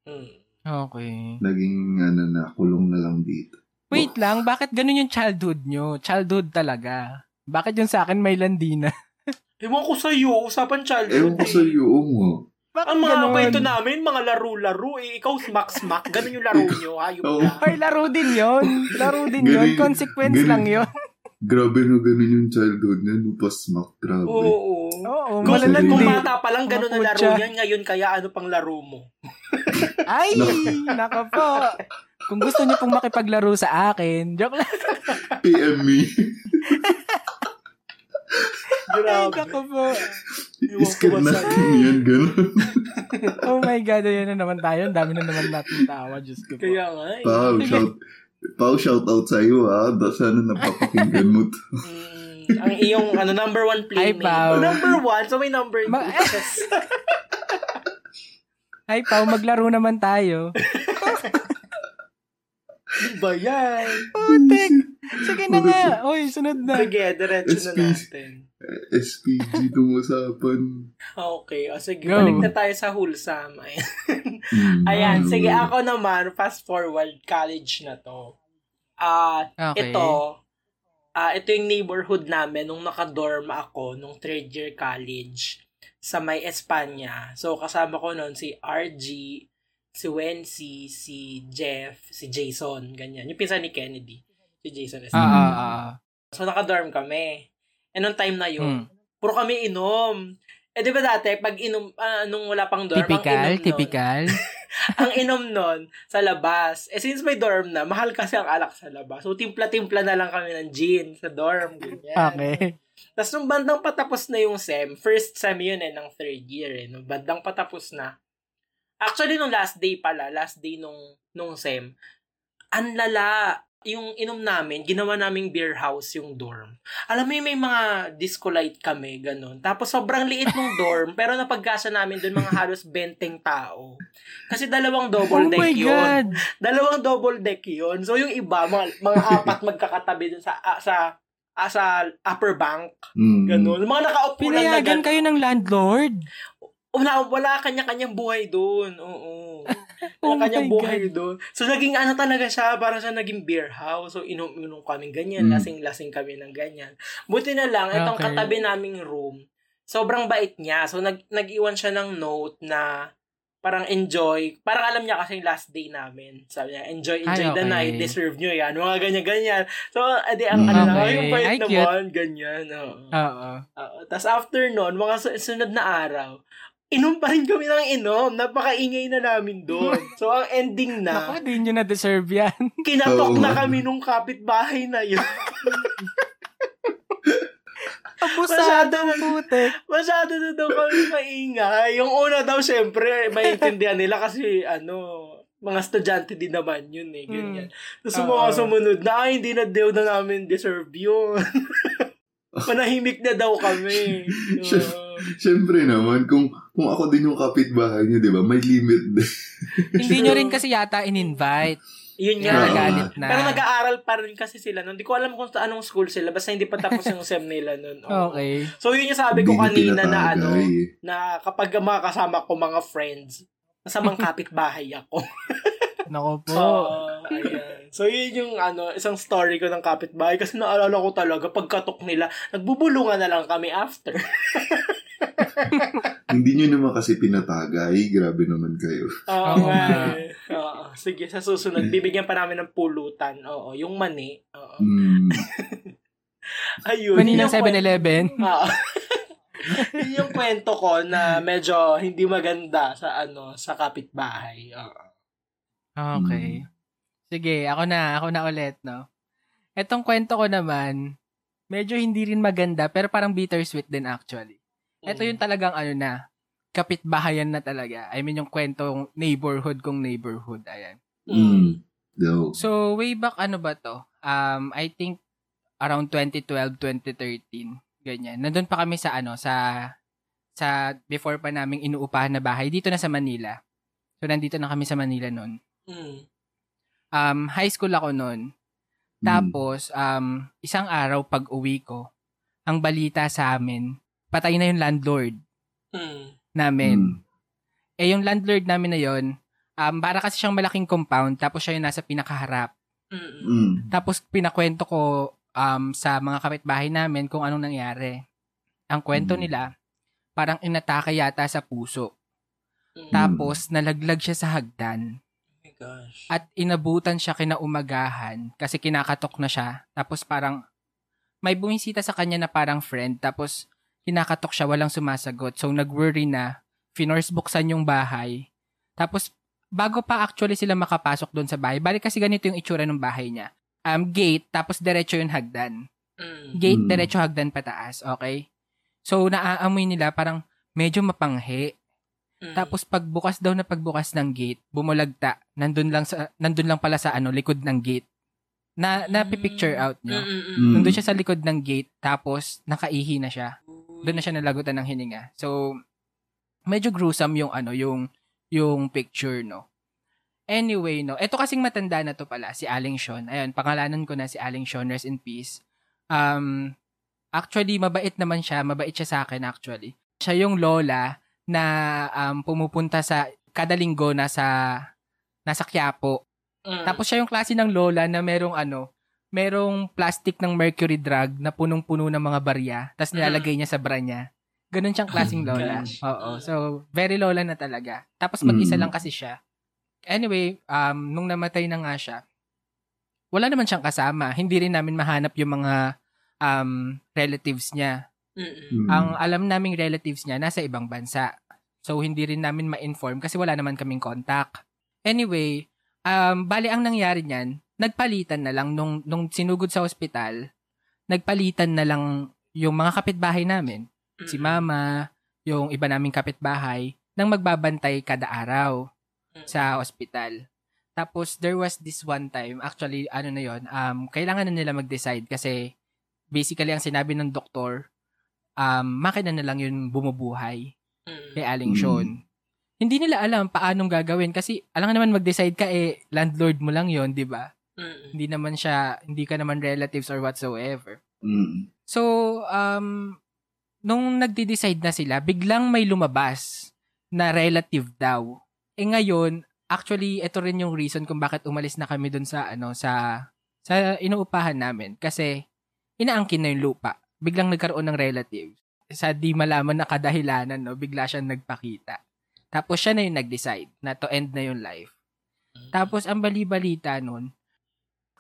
Hmm. Okay. Naging ano na, kulong na lang dito. Wait lang, bakit ganun yung childhood nyo? Childhood talaga. Bakit yung sa akin may landina? Ewan ko sa'yo, usapan childhood. Ewan ko eh. sa iyo, oo nga. Bakit Ang mga ganun? kwento namin, mga laro-laro, eh, ikaw smack-smack, ganun yung laro nyo, hayop Oo. ka. Ay, laro din yon Laro din yon Consequence ganun- lang yon Grabe na ganun yung childhood niya, no pa smack, grabe. Oo. Oo, Kung, malalandi. kung bata pa lang, ganun ang laro niyan. Ngayon, kaya ano pang laro mo? Ay, nako po. Kung gusto niyo pong makipaglaro sa akin, joke lang. PM me. Ay, Grabe. nako po. Ba natin yan, ganun. Oh my God, ayan na naman tayo. Ang dami na naman natin tawa. Diyos ko po. Kaya nga, eh. Pao, shout, Pao, shout out sa iyo, ha. Da, sana napapakinggan mo to. Mm, ang iyong ano number one playmate. Pao. Oh, number one, so may number two. Ma- Ay, Pao, maglaro naman tayo. Ba yan? Putik. Sige na nga. Oy, sunod na. Sige, diretso na SP. natin. SPG itong usapan. Okay, o sige, Go. balik na tayo sa wholesome. Ayan. Hmm. Ayan, Hmm. sige, ako naman, fast forward, college na to. Ah, Okay. ito, ah ito yung neighborhood namin nung nakadorm ako nung third year college sa may Espanya. So, kasama ko noon si RG, si Wency, si Jeff, si Jason, ganyan. Yung pinsan ni Kennedy. Si Jason Ah, Estrada. ah, ah. So, nakadorm kami. And nung time na yun, Hmm. puro kami inom. Eh, di ba dati, pag inom, ah, nung wala pang dorm, Typical, ang inom nun, typical. ang inom nun, sa labas. Eh, since may dorm na, mahal kasi ang alak sa labas. So, timpla-timpla na lang kami ng gin sa dorm. Ganyan. Okay. Tapos, nung bandang patapos na yung SEM, first SEM yun eh, ng third year eh. Nung bandang patapos na, actually, nung last day pala, last day nung, nung SEM, ang lala, yung inom namin, ginawa naming beer house yung dorm. Alam mo yung may mga disco light kami, ganun. Tapos sobrang liit ng dorm, pero napagkasa namin doon mga halos 20 tao. Kasi dalawang double Oh deck yun. God. Dalawang double deck yun. So yung iba, mga, mga apat magkakatabi dun sa, ah, sa, ah, sa upper bank. Hmm. Ganun. Mga nakaupo lang na gan- kayo ng landlord. Wala, wala kanya-kanyang buhay doon. Oo. Oh Wala kanyang my buhay doon. So, naging ano talaga siya, parang siya naging beer house. So, inom-inom kami ganyan, Mm. lasing-lasing kami ng ganyan. Buti na lang, itong Okay. katabi naming room, sobrang bait niya. So, nag, nag-iwan siya ng note na parang enjoy. Parang alam niya kasi yung last day namin. Sabi niya, enjoy, enjoy Ay, the okay. night. Deserve nyo yan. Mga ganyan-ganyan. So, edi, ang Mm. ano Okay. yung bait Ay, naman, ganyan. Oo. Oo. Tapos after nun, mga su- sunod na araw, inom pa rin kami ng inom. Napakaingay na namin doon. So, ang ending na, Naku, di nyo na-deserve yan. kinatok Oo na kami nung kapitbahay na yun. Abusado Masyado- putik. Masyado na daw kami maingay. Yung una daw, syempre, maintindihan nila kasi, ano, mga estudyante din naman yun eh, ganyan. Tapos yung mga sumunod na, ay, hindi na daw na namin deserve yun. Manahimik na daw kami. Oo. Siyempre naman, kung kung ako din yung kapitbahay niyo, di ba, may limit din. Hindi nyo rin kasi yata in-invite. Yun nga. Oo. nagalit na. Pero nag-aaral pa rin kasi sila nun. Hindi ko alam kung sa anong school sila. Basta hindi pa tapos yung SEM nila nun. Oo. Okay. So yun yung sabi ko Hindi kanina na ano, na kapag mga kasama ko mga friends, masamang kapitbahay ako. Nako po. Oo, ayan. So yun yung ano, isang story ko ng kapitbahay kasi naalala ko talaga pagkatok nila, nagbubulungan na lang kami after. Hindi nyo naman kasi pinatagay. Grabe naman kayo. Oo Oo nga. nga. eh. Oo. Sige, sa susunod, bibigyan pa namin ng pulutan. Oo, yung mani. Oo. Mm. Ayun. Mani ng yung kwento- 7-Eleven. Oo. Yun yung kwento ko na medyo hindi maganda sa ano sa kapitbahay. Oo. Okay. Sige, ako na. Ako na ulit, no? Etong kwento ko naman, medyo hindi rin maganda, pero parang bittersweet din actually. Ito Mm. yung talagang ano na, kapitbahayan na talaga. I mean, yung kwentong neighborhood kong neighborhood. Ayan. Mm. No. So, way back ano ba to? Um, I think around 2012, 2013. Ganyan. Nandun pa kami sa ano, sa sa before pa naming inuupahan na bahay dito na sa Manila. So, nandito na kami sa Manila noon. Mm. Um, high school ako noon. Mm. Tapos, um, isang araw pag uwi ko, ang balita sa amin, patay na yung landlord Mm. namin. Mm. Eh, yung landlord namin na yon um, para kasi siyang malaking compound, tapos siya yung nasa pinakaharap. Mm. Mm. Tapos, pinakwento ko um, sa mga kapitbahay namin kung anong nangyari. Ang kwento Mm. nila, parang inatake yata sa puso. Mm. Tapos, nalaglag siya sa hagdan. Oh my gosh. At inabutan siya kinaumagahan kasi kinakatok na siya. Tapos parang may bumisita sa kanya na parang friend. Tapos kinakatok siya, walang sumasagot. So nag-worry na, finorce buksan yung bahay. Tapos bago pa actually sila makapasok doon sa bahay, balik kasi ganito yung itsura ng bahay niya. Um, gate, tapos diretso yung hagdan. Mm. Gate, Mm. diretso hagdan pataas, okay? So naaamoy nila parang medyo mapanghi. Mm. Tapos pagbukas daw na pagbukas ng gate, bumulagta. Nandun lang sa nandun lang pala sa ano likod ng gate. Na na-picture out Mm, nyo. mm, mm. Mm. Nandun siya sa likod ng gate tapos nakaihi na siya. Doon na siya nalagutan ng hininga. So medyo gruesome yung ano yung yung picture no. Anyway, no. Ito kasing matanda na to pala, si Aling Sean. Ayun, pangalanan ko na si Aling Sean, rest in peace. Um, actually, mabait naman siya. Mabait siya sa akin, actually. Siya yung lola na um, pumupunta sa, kada linggo na sa, nasa Quiapo. Mm. Tapos siya yung klase ng lola na merong ano, merong plastic ng mercury drug na punong-puno ng mga barya, tapos nilalagay niya sa bra niya. Ganun siyang klaseng Oh my lola. Oo. So, very lola na talaga. Tapos mag-isa Mm. lang kasi siya. Anyway, um, nung namatay na nga siya, wala naman siyang kasama. Hindi rin namin mahanap yung mga um, relatives niya. Mm, mm. Mm. Ang alam naming relatives niya nasa ibang bansa. So, hindi rin namin ma-inform kasi wala naman kaming contact. Anyway, um, bali ang nangyari niyan, nagpalitan na lang nung, nung sinugod sa ospital, nagpalitan na lang yung mga kapitbahay namin. Si Mm. mama, yung iba naming kapitbahay, nang magbabantay kada araw sa ospital. Tapos, there was this one time, actually, ano na yon um, kailangan na nila mag-decide kasi basically, ang sinabi ng doktor, um, makina na lang yun bumubuhay kay Aling Mm. Sean. Hindi nila alam paanong gagawin kasi alam naman mag-decide ka eh, landlord mo lang yon di ba? Mm. Hindi naman siya, hindi ka naman relatives or whatsoever. Mm. So, um, nung nagde-decide na sila, biglang may lumabas na relative daw. Eh ngayon, actually, ito rin yung reason kung bakit umalis na kami dun sa, ano, sa, sa inuupahan namin. Kasi, inaangkin na yung lupa. Biglang nagkaroon ng relative. Sa di malaman na kadahilanan, no, bigla siyang nagpakita. Tapos siya na yung nag-decide na to end na yung life. Tapos, ang bali-balita nun,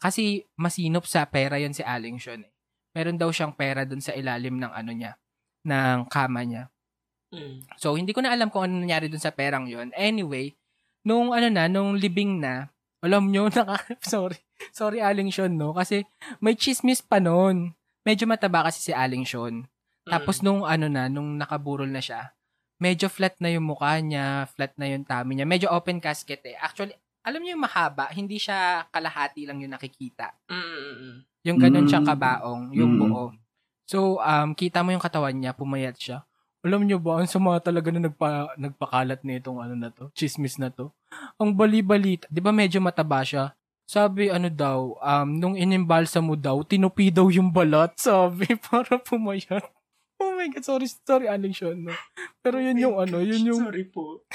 kasi masinop sa pera yon si Aling Sean eh. Meron daw siyang pera dun sa ilalim ng ano niya, ng kama niya. Mm. So, hindi ko na alam kung ano nangyari dun sa perang yon. Anyway, nung ano na, nung libing na, alam nyo, naka, sorry, sorry Aling Sean, no? Kasi may chismis pa noon. Medyo mataba kasi si Aling Sean. Tapos nung ano na, nung nakaburol na siya, medyo flat na yung mukha niya, flat na yung tummy niya. Medyo open casket eh. Actually, alam niyo yung mahaba, hindi siya kalahati lang yung nakikita. Mm, mm, mm. Yung ganun Mm. siyang kabaong, yung Mm. buo. So, um, kita mo yung katawan niya, pumayat siya. Alam niyo ba, ang sama talaga na nagpa, nagpakalat na itong ano na to, chismis na to. Ang bali-balita, di ba medyo mataba siya? Sabi, ano daw, um, nung inimbalsa mo daw, tinupi daw yung balat, sabi, para pumayat. Oh my God, sorry, sorry, Aling Sean, no? Pero yun yung ano, yun yung, Sorry po.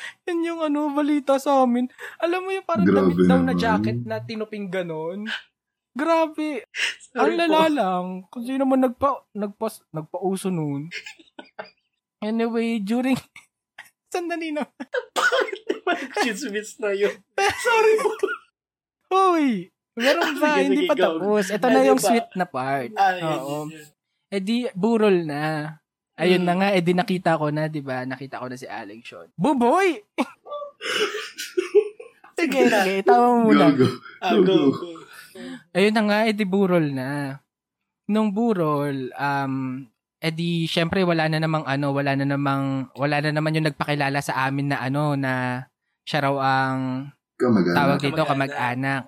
yun yung ano, balita sa amin. Alam mo yung parang Grabe damit daw na jacket na tinuping ganon. Grabe. Sorry Ang lala po. lang. Kung sino man nagpa, nagpa, nagpauso noon. Anyway, during... Sandali na. Bakit naman chismis na yun? Sorry po. Hoy! Meron pa, Sige, hindi sige, pa go. tapos. Ito na yung sweet na part. Ah, yun, Oo. yun. Eh di, burol na. Ayun Mm. na nga, eh di nakita ko na, di ba? Nakita ko na si Alex Sean. Buboy! sige, sige, tama mo muna. Go, go. Ah, go, go. Ayun na nga, eh di burol na. Nung burol, um, eh di, syempre wala na namang ano, wala na namang, wala na naman yung nagpakilala sa amin na ano, na siya raw ang Kamagana. tawag dito, Kamag-anak. kamag-anak.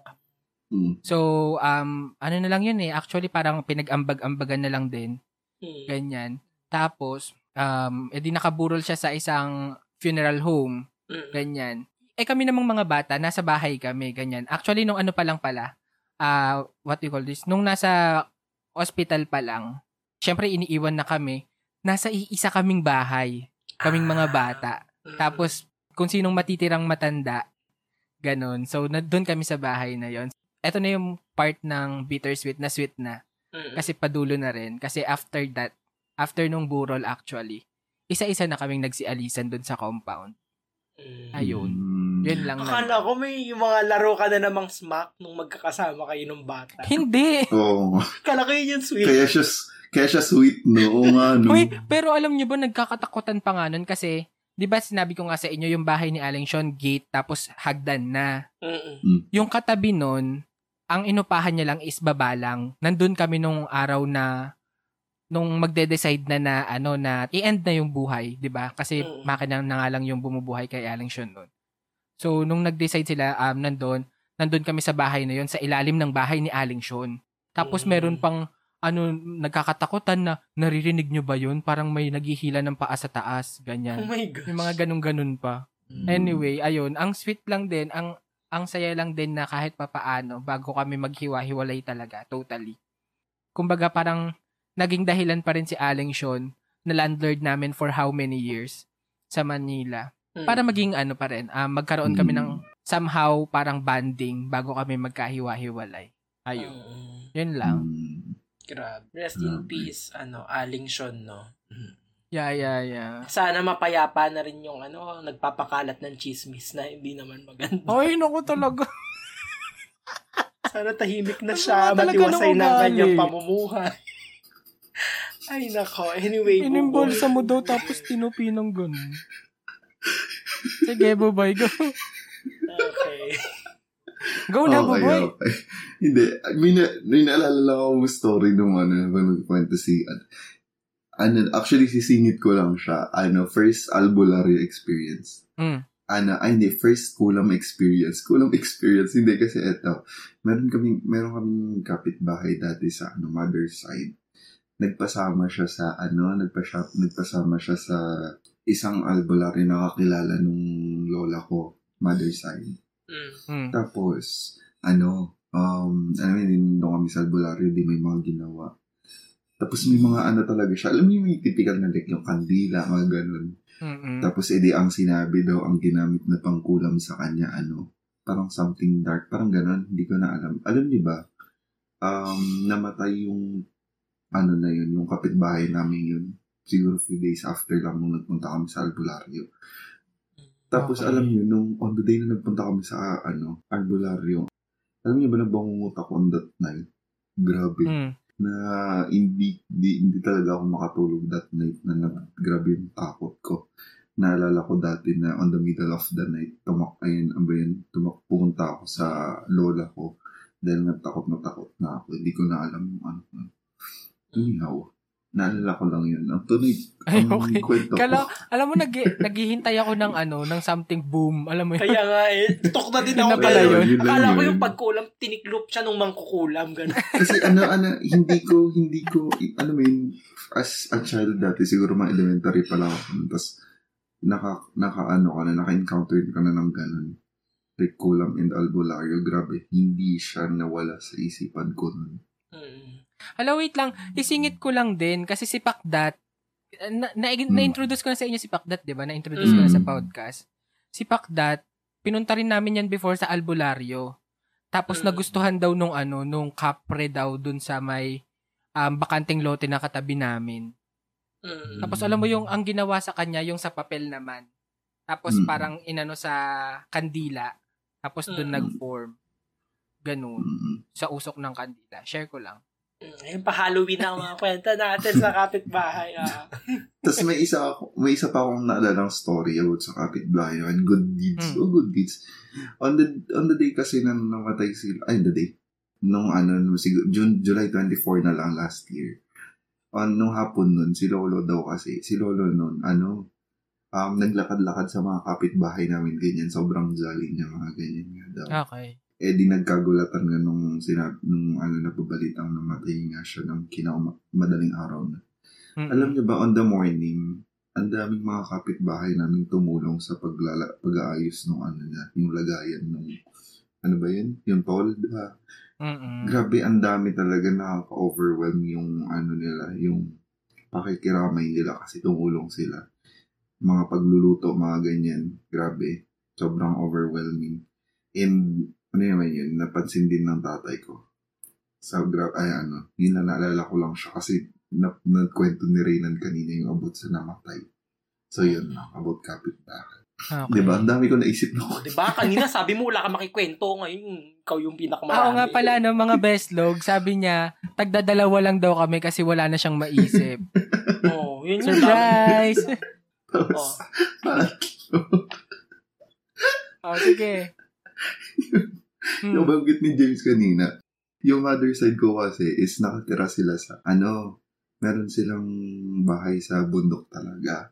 Mm. So, um, ano na lang yun eh, actually parang pinag-ambag-ambagan na lang din. Hmm. Ganyan. Tapos, um, edi nakaburol siya sa isang funeral home. Ganyan. Eh kami namang mga bata, nasa bahay kami, ganyan. Actually, nung ano pa lang pala, ah what you call this, nung nasa hospital pa lang, syempre iniiwan na kami, nasa iisa kaming bahay, kaming mga bata. Mm. Tapos, kung sinong matitirang matanda, ganun. So, na, doon kami sa bahay na yon. Ito na yung part ng bittersweet na sweet na. Kasi padulo na rin. Kasi after that, after nung burol actually, isa-isa na kaming nagsialisan doon sa compound. Mm. Ayun. Mm. Yun lang Akala naman. ko may mga laro ka na namang smack nung magkakasama kayo ng bata. Hindi! Oo. Akala ko yun yung sweet. Kaya siya, kaya siya sweet, no? Oo nga, no? Uy, pero alam niyo ba, nagkakatakutan pa nga nun kasi, di ba sinabi ko nga sa inyo, yung bahay ni Aling Sean, gate, tapos hagdan na. Mm-mm. Yung katabi nun, ang inupahan niya lang is baba lang. Nandun kami nung araw na nung magde-decide na na ano na i-end na yung buhay, 'di ba? Kasi Mm. makina na nga lang yung bumubuhay kay Aling Sean nun. So nung nag-decide sila um nandun, nandun kami sa bahay na yon sa ilalim ng bahay ni Aling Sean. Tapos Mm. meron pang ano nagkakatakutan na naririnig nyo ba yun? Parang may naghihila ng paa sa taas, Oh ganyan. my gosh. Yung mga ganun-ganun pa. Mm. Anyway, ayun, ang sweet lang din, ang ang saya lang din na kahit papaano bago kami maghiwa-hiwalay talaga, totally. Kumbaga parang naging dahilan pa rin si Aling Sean na landlord namin for how many years sa Manila. Mm. Para maging ano pa rin, ah, magkaroon kami Mm. ng somehow parang banding bago kami magkahiwa-hiwalay. Ayun. Mm. Yun lang. Mm. Grabe. Rest in peace, ano, Aling Sean, no? Yeah, yeah, yeah. Sana mapayapa na rin yung ano, nagpapakalat ng chismis na hindi naman maganda. Ay, naku talaga. Sana tahimik na Ano siya, matiwasay na ang kanyang pamumuhay. Ay, nako. Anyway, Inimbolsa mo daw tapos tinupi ng ganun. Sige, bubay, go. Okay. Go na, okay, buboy. okay. Hindi, may, na, may naalala lang ako story nung ano, habang nagkwento si, ano, actually, sisingit ko lang siya. Ano, first albularyo experience. Mm. Ano, ay hindi, first kulam experience. Kulam experience, hindi kasi eto, meron kaming, meron kaming kapitbahay dati sa, ano, mother's side. Nagpasama siya sa, ano, nagpasya, nagpasama siya sa isang albularyo na kakilala nung lola ko, mother's side. Mm. Mm. Tapos, ano, um, ano yun, doon kami sa albularyo, di may mga ginawa. Tapos may mga ano talaga siya. Alam mo yung typical na like yung kandila, mga ganun. Mm-mm. Tapos edi ang sinabi daw, ang ginamit na pangkulam sa kanya, ano, parang something dark, parang ganun, hindi ko na alam. Alam niyo ba, um, namatay yung, ano na yun, yung kapitbahay namin yun. Siguro few days after lang nung nagpunta kami sa albularyo. Tapos Okay. alam niyo, nung on the day na nagpunta kami sa, ano, albularyo, alam niyo ba na bangungot ako on that night? Grabe Mm. na hindi, hindi, hindi talaga ako makatulog that night na, na grabe yung takot ko. Naalala ko dati na on the middle of the night, tumak, ayun, ano yun, tumak, pumunta ako sa lola ko dahil natakot na takot na ako. Hindi ko na alam yung ano. ano. Anyhow, naalala ko lang yun. Ang tunay, Ay, ang okay. kwento Kala, ko. alam mo, nag, naghihintay ako ng ano, ng something boom. Alam mo yun? Kaya nga eh, tok na din ako. na pala yun. Yun Akala ko yun. yung pagkulam, tiniklop siya nung mangkukulam. Ganun. Kasi ano, ano, hindi ko, hindi ko, ano mo yun, as a child dati, siguro mga elementary pa lang ako. Tapos, naka, naka, ano ka na, naka-encounter ka na ng ganun. Like, kulam and albularyo, grabe, hindi siya nawala sa isipan ko nun. Mm. Hala, wait lang. Isingit ko lang din kasi si Pakdat, na, na, Hmm. na-introduce ko na sa inyo si Pakdat, di ba? Na-introduce ko na sa Mm. podcast. Si Pakdat, pinunta rin namin yan before sa albularyo. Tapos Mm. nagustuhan daw nung ano, nung kapre daw dun sa may um, bakanting lote na katabi namin. Mm. Tapos alam mo yung ang ginawa sa kanya yung sa papel naman. Tapos Mm. parang inano sa kandila. Tapos doon Mm. nag-form. Ganun. Mm. Sa usok ng kandila. Share ko lang. Mm, Yung pa-Halloween na ang mga kwenta natin sa kapitbahay. Ah. Tapos may isa ako, may isa pa akong naalalang story about sa kapitbahay and good deeds. Mm. Oh, good deeds. On the on the day kasi na namatay sila, ay the day, nung ano, nung siguro, June, July 24 na lang last year. On, nung hapon nun, si Lolo daw kasi, si Lolo nun, ano, um, naglakad-lakad sa mga kapitbahay namin, ganyan, sobrang jolly niya, mga ganyan nga daw. Okay. Eh, di nagkagulatan nga nung, sinab, nung ano, napabalitang namatay nga siya ng kinauma, madaling araw na. Mm-mm. Alam niyo ba, on the morning, ang daming mga kapitbahay namin tumulong sa paglala, pag-aayos ng ano niya, yung lagayan ng, ano ba yun? Yung toll, diba? Mm-mm. Grabe, ang dami talaga nakaka-overwhelm yung ano nila, yung pakikiramay nila kasi tumulong sila. Mga pagluluto, mga ganyan. Grabe. Sobrang overwhelming. And, ano naman yun, napansin din ng tatay ko. Sa gra- ay ano, yun na naalala ko lang siya kasi na, nagkwento ni Reynan kanina yung abot sa namatay. So yun lang, about kapitbahay. Okay. Diba? Ang dami ko naisip na O, diba? Kanina sabi mo wala ka makikwento. Ngayon, ikaw yung pinakamarami. Oo nga pala, no, mga best log, sabi niya, tagdadalawa lang daw kami kasi wala na siyang maisip. Oo, yun yung. Surprise! Tapos, oh, sige. Hmm. Nabanggit ni James kanina, yung mother side ko kasi is nakatira sila sa, ano, meron silang bahay sa bundok talaga.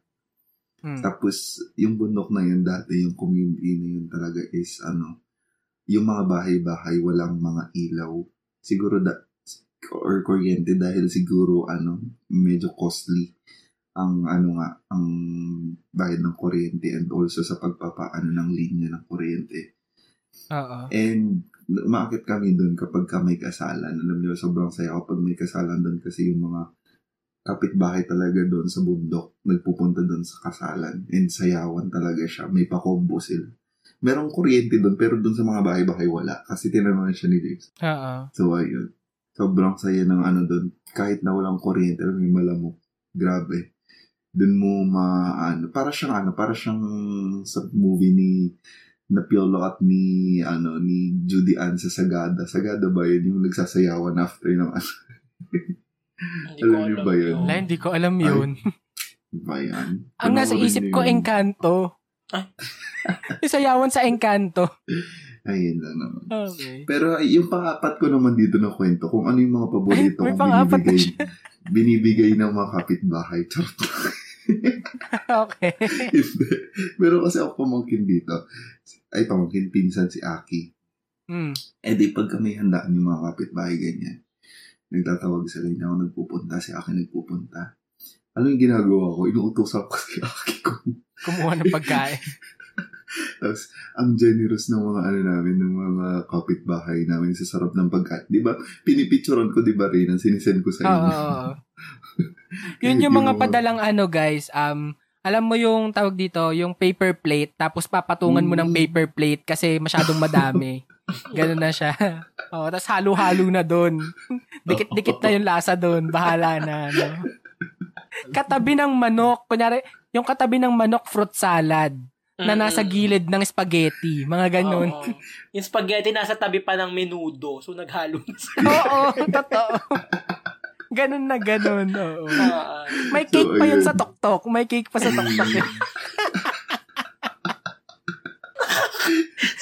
Hmm. Tapos, yung bundok na yun dati, yung community na yun talaga is, ano, yung mga bahay-bahay, walang mga ilaw. Siguro, da, or kuryente dahil siguro, ano, medyo costly ang, ano nga, ang bayad ng kuryente and also sa pagpapaano ng linya ng kuryente. Oo. And umakit kami doon kapag ka may kasalan. Alam niyo, sobrang saya kapag may kasalan doon kasi yung mga kapitbahay talaga doon sa bundok nagpupunta doon sa kasalan. And sayawan talaga siya. May pakombo sila. Merong kuryente doon pero doon sa mga bahay-bahay wala. Kasi tinanong siya ni James. Oo. So ayun. Sobrang saya ng ano doon. Kahit na walang kuryente, may malamok. Grabe. Doon mo ma ano, para siyang ano, para siyang sa movie ni na Piolo at ni ano ni Judy Ann sa Sagada. Sagada ba yun yung nagsasayawan after ng ano? Hindi Alam niyo ba yun? Wala, hindi ko alam yun. ba yan? Ang nasa isip ko. Encanto. Ay. Isayawan sa Encanto. Ayun lang naman. Okay. Pero ay, yung pang-apat ko naman dito na kwento, kung ano yung mga paborito Ay, kong binibigay, binibigay ng mga kapitbahay. Charot. Okay. Hindi. Meron kasi ako pamangkin dito. Ay, pamangkin, pinsan si Aki. Hmm. Eh di pagka may handaan yung mga kapitbahay ganyan, nagtatawag sila, hindi ako nagpupunta, si Aki nagpupunta. Ano yung ginagawa ko? Inuutosan ko si Aki ko. Kumuha ng pagkain. Tapos, ang generous ng mga ano namin, ng mga kapitbahay namin sa sarap ng pagkain. Di ba? Pinipicturean ko, di ba, Rin? Ang sinisend ko sa inyo. oo. Yun yung mga padalang ano, guys. Um, alam mo yung tawag dito, yung paper plate, tapos papatungan mo ng Mm. paper plate kasi masyadong madami. Ganun na siya. Oh, tapos halo-halo na doon. Dikit-dikit na yung lasa doon. Bahala na. No? Katabi ng manok, kunyari, yung katabi ng manok fruit salad na nasa gilid ng spaghetti. Mga ganun. Oo. Yung spaghetti nasa tabi pa ng menudo. So, naghalo na sila. Oo, totoo. Ganun na ganun. Oo. Ah, May cake So, pa yun sa tuktok. May cake pa sa tuktok yun.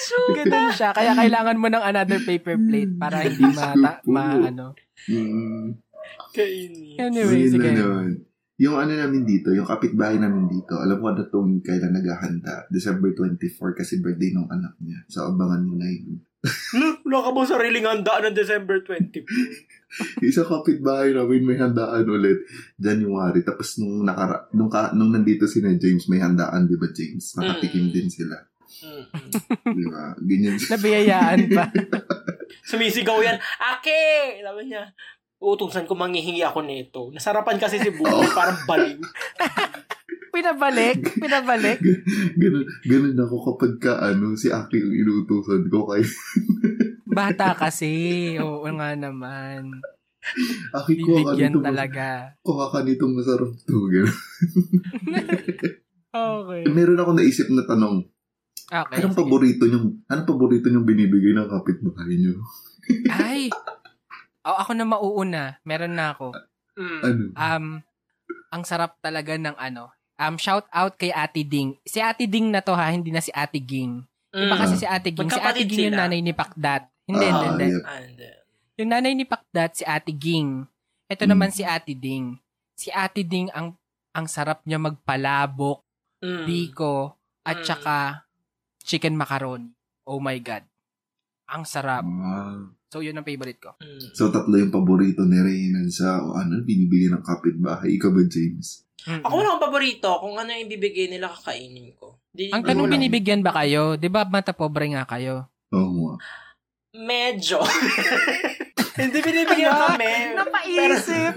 so, Ganun siya. Kaya kailangan mo ng another paper plate para hindi mata, ma, ano. Mm. kainin. Anyway, Ayun sige. na naman. Yung ano namin dito, yung kapitbahay namin dito, alam ko na itong kailan naghahanda. December 24 kasi birthday ng anak niya. So, abangan mo na yun. Wala ka ba sariling handaan ng December 20? Isa kapitbahay namin may handaan ulit. January. Tapos nung, nakara, nung, ka, nung nandito si na James, may handaan, di ba James? Nakatikim Mm. din sila. Mm-mm. Di ba? Ganyan siya. Nabiyayaan pa. Sumisigaw yan, Ake! Sabi niya, utusan ko manghihingi ako nito. Nasarapan kasi si Bubo, parang baliw. Pinabalik. Pinabalik. ganun, ganun ako kapag ka, ano, si Aki yung inuutosan ko kay bata kasi. Oo nga naman. Aki ko ka Bibigyan nito. talaga. Kuha ka nito masarap to. Okay. Meron ako naisip na tanong. Okay. Anong sige. paborito niyong, anong paborito niyong binibigay ng kapitbahay niyo? Ay! Oh, ako na mauuna. Meron na ako. Mm. Ano? Um, ang sarap talaga ng ano. Um, shout out kay Ate Ding. Si Ate Ding na to ha, hindi na si Ate Ging. Iba Mm. kasi si Ate Ging. Si Ate Ging yung nanay ni Pakdat. Hindi, Ah, hindi, hindi. yep. And, uh, Yung nanay ni Pakdat, si Ate Ging. Ito Mm. naman si Ate Ding. Si Ate Ding, ang ang sarap niya magpalabok, mm. biko, at Mm. saka chicken macaroni. Oh my God. Ang sarap. Ah. So, yun ang favorite ko. Mm. So, tatlo yung paborito ni Reynan sa o ano, binibigay ng kapitbahay. Ikaw ba, James? Mm-mm. Ako wala akong paborito. Kung ano yung ibibigay nila, kakainin ko. Di, Ang tanong, wala. binibigyan ba kayo? Di ba mata pobre nga kayo? Oo nga. Medyo. Hindi binibigyan kami. Napaisip!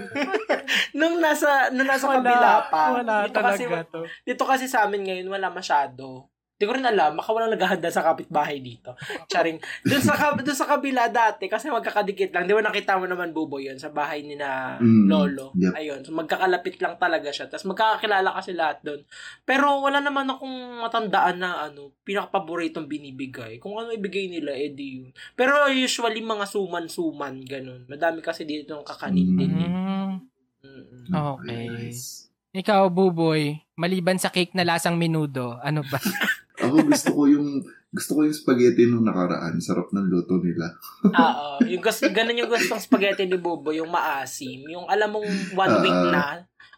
nung nasa nung nasa kabila pa. Wala dito kasi talaga to. dito kasi sa amin ngayon wala masyado. Hindi ko rin alam, baka walang naghahanda sa kapitbahay dito. Charing. Doon sa, kab- dun sa kabila dati, kasi magkakadikit lang. Di ba nakita mo naman, Bubo, yun, sa bahay ni na Mm, Lolo. yep. Ayun. So, magkakalapit lang talaga siya. Tapos magkakakilala kasi lahat doon. Pero wala naman akong matandaan na ano, pinakapaboritong binibigay. Kung ano ibigay nila, edi yun. Pero usually mga suman-suman, ganun. Madami kasi dito ng kakanin din. eh. Mm. Okay. Nice. Ikaw, Buboy, maliban sa cake na lasang menudo, ano ba? Ako gusto ko yung gusto ko yung spaghetti nung nakaraan. Sarap ng luto nila. Oo. yung gusto, ganun yung gustong spaghetti ni Bobo, yung maasim. Yung alam mong one week Ah. na,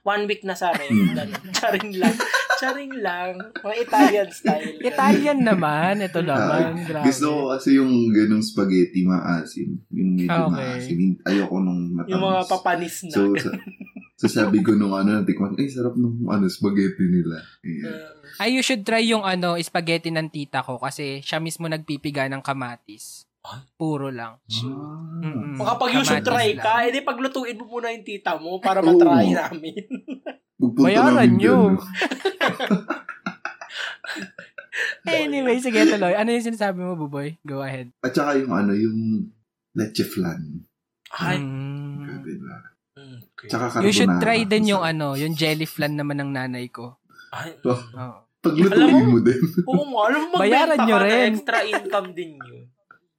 one week na sa rin. Ganun. Charing lang. Charing lang. Mga Italian style. Italian naman, ito naman. Grabe. Gusto ko kasi yung ganung spaghetti maasim. Yung medyo Okay. maasim. Ayoko nung matamis. Yung mga papanis na. So, sa, so sabi ko nung ano, natikman, ay sarap nung ano, spaghetti nila. Uh, Ay, you should try yung ano, spaghetti ng tita ko kasi siya mismo nagpipiga ng kamatis. Puro lang. Mm-mm. Kung kapag you should try lang. ka, edi paglutuin mo muna yung tita mo para matry namin. Pupunta Bayaran namin nyo. Anyway, sige tuloy. Ano yung sinasabi mo, Buboy? Go ahead. At saka yung ano, yung leche flan. Ay. Mm. Grabe ba? Mm, okay. Tsaka carbonara. You should try din yung ano, yung jelly flan naman ng nanay ko. Ay, Oh. Oo. Paglutuin Alam mo din. Oo nga, alam mo, Bayaran magbenta nyo ka na rin. extra income din yun.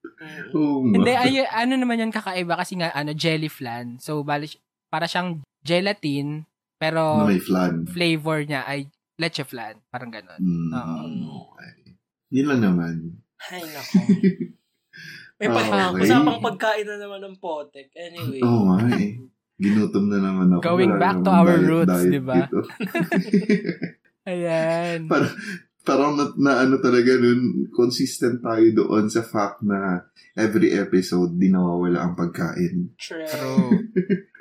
Oo. Hindi, ay, ano naman yun kakaiba kasi nga, ano, jelly flan. So, bali, para siyang gelatin, pero Na may flan. flavor niya ay leche flan. Parang ganon. Mm, Oo. okay. Yun lang naman. Ay, nako. May pag- Okay. usapang pagkain na naman ng potek. Anyway. Oo nga eh. Ginutom na naman ako. Going Wala back to our diet- roots, di ba? Ayan. Parang na, na ano talaga nun, consistent tayo doon sa fact na every episode, di nawawala ang pagkain. True. True.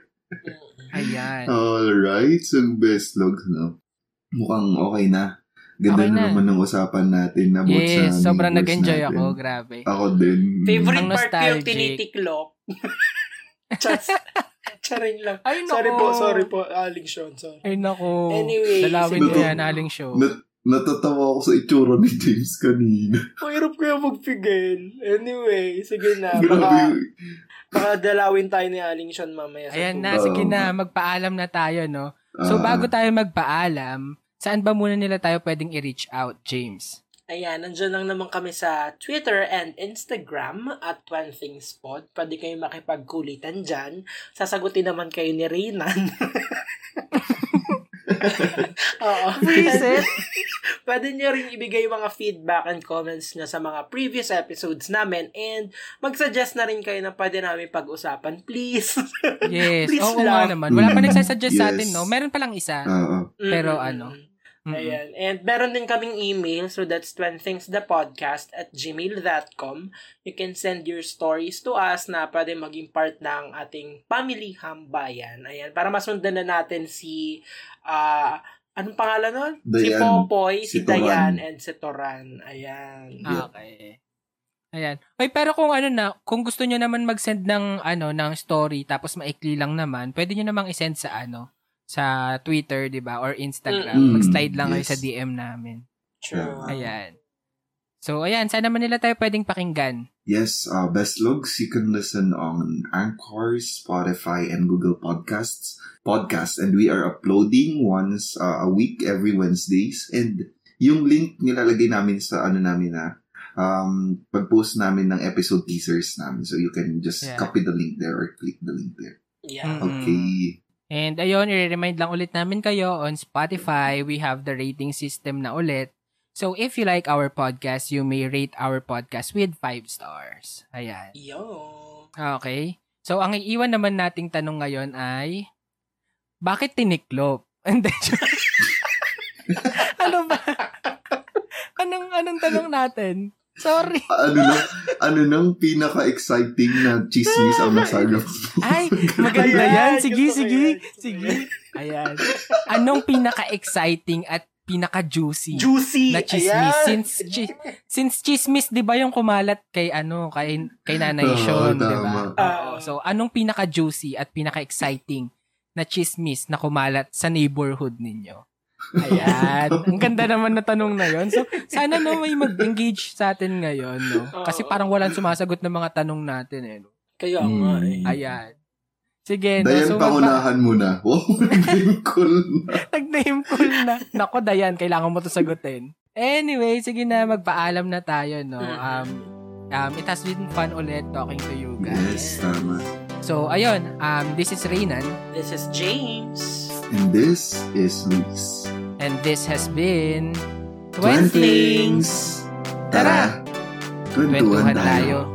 Ayan. Alright, so best logs, no? Mukhang okay na. Ganda Okay na na. naman ng usapan natin about sa Yes, sobrang neighbors nag-enjoy natin. ako. Grabe. Ako din. Favorite part ko yung tinitiklop. Chats. Charing lang. Ay, nako. Sorry po, sorry po. Aling Sean, sorry. Ay, nako. Anyway, Dalawin ko yan, aling show. Nat- natatawa ako sa itsura ni James kanina. Mahirap ko yung magpigil. Anyway, sige na. Grabe Baka, baka dalawin tayo ni Aling Sean mamaya. sa Ayan na, sige na. Magpaalam na tayo, no? So, Ah, bago tayo magpaalam, saan ba muna nila tayo pwedeng i-reach out, James? Ayan, nandyan lang naman kami sa Twitter and Instagram at One Things Pod. Pwede kayo makipagkulitan dyan. Sasagutin naman kayo ni Reynan. Oo. Reset. Pwede nyo rin ibigay yung mga feedback and comments nyo sa mga previous episodes namin and mag-suggest na rin kayo na pwede namin pag-usapan. Please. Yes. Please Oo nga lang. naman. Wala pa nagsasuggest sa Yes. atin, no? Meron pa lang isa. Oo. Pero Mm-mm. ano, Ayan. And meron din kaming email. So that's twenthingsthepodcast at gmail.com. You can send your stories to us na pwede maging part ng ating family hambayan. Ayan. Para masundan na natin si ah anong pangalan nun? Si. Popoy, si, Si. Dayan, and si Toran. Ayan. Ah, Okay. Ayan. Oy, pero kung ano na, kung gusto niyo naman mag-send ng ano ng story tapos maikli lang naman, pwede niyo namang i-send sa ano sa Twitter, 'di ba? Or Instagram. Mm. Mag-slide lang kayo Yes. sa DM namin. True. Ayan. So, ayan, sana man nila tayo pwedeng pakinggan. Yes, uh, Best Logs, you can listen on Anchor, Spotify, and Google Podcasts. Podcast, and we are uploading once uh, a week every Wednesdays. And yung link nilalagay namin sa ano namin na um, pag-post namin ng episode teasers namin. So you can just Yeah. copy the link there or click the link there. Yeah. Mm. Okay. And ayun, i-remind lang ulit namin kayo on Spotify, we have the rating system na ulit. So if you like our podcast, you may rate our podcast with 5 stars. Ayan. Yo. Okay. So ang iiwan naman nating tanong ngayon ay, bakit tiniklop? Hindi. ano ba? anong, anong tanong natin? Sorry. ano na, ano nang pinaka-exciting na chismis ang nasagap? Ay, maganda yan. Sige, gusto ko sige. ko Sige. Ayan. Anong pinaka-exciting at pinaka-juicy Juicy. na chismis? Ayan. Since, chi- since chismis, di ba yung kumalat kay ano, kay, kay Nanay Sean, di ba? Oo. So, anong pinaka-juicy at pinaka-exciting na chismis na kumalat sa neighborhood ninyo? Ayan. Ang ganda naman na tanong na yon. So, sana no may mag-engage sa atin ngayon, no? Kasi parang walang sumasagot ng mga tanong natin, eh. No? Kaya nga eh. Ayan. Sige, no? Dayan, So, magpa- pangunahan mo na. Wow, naging cool na. Nag-name call na. Nako, Dayan, kailangan mo to sagutin. Anyway, sige na, magpaalam na tayo, no? Um, um, it has been fun ulit talking to you Yes, guys. tama. So, ayun, um, this is Reynan, This is James. And this is Luis. And this has been Twentings! Tara! Kwentuhan tayo. tayo.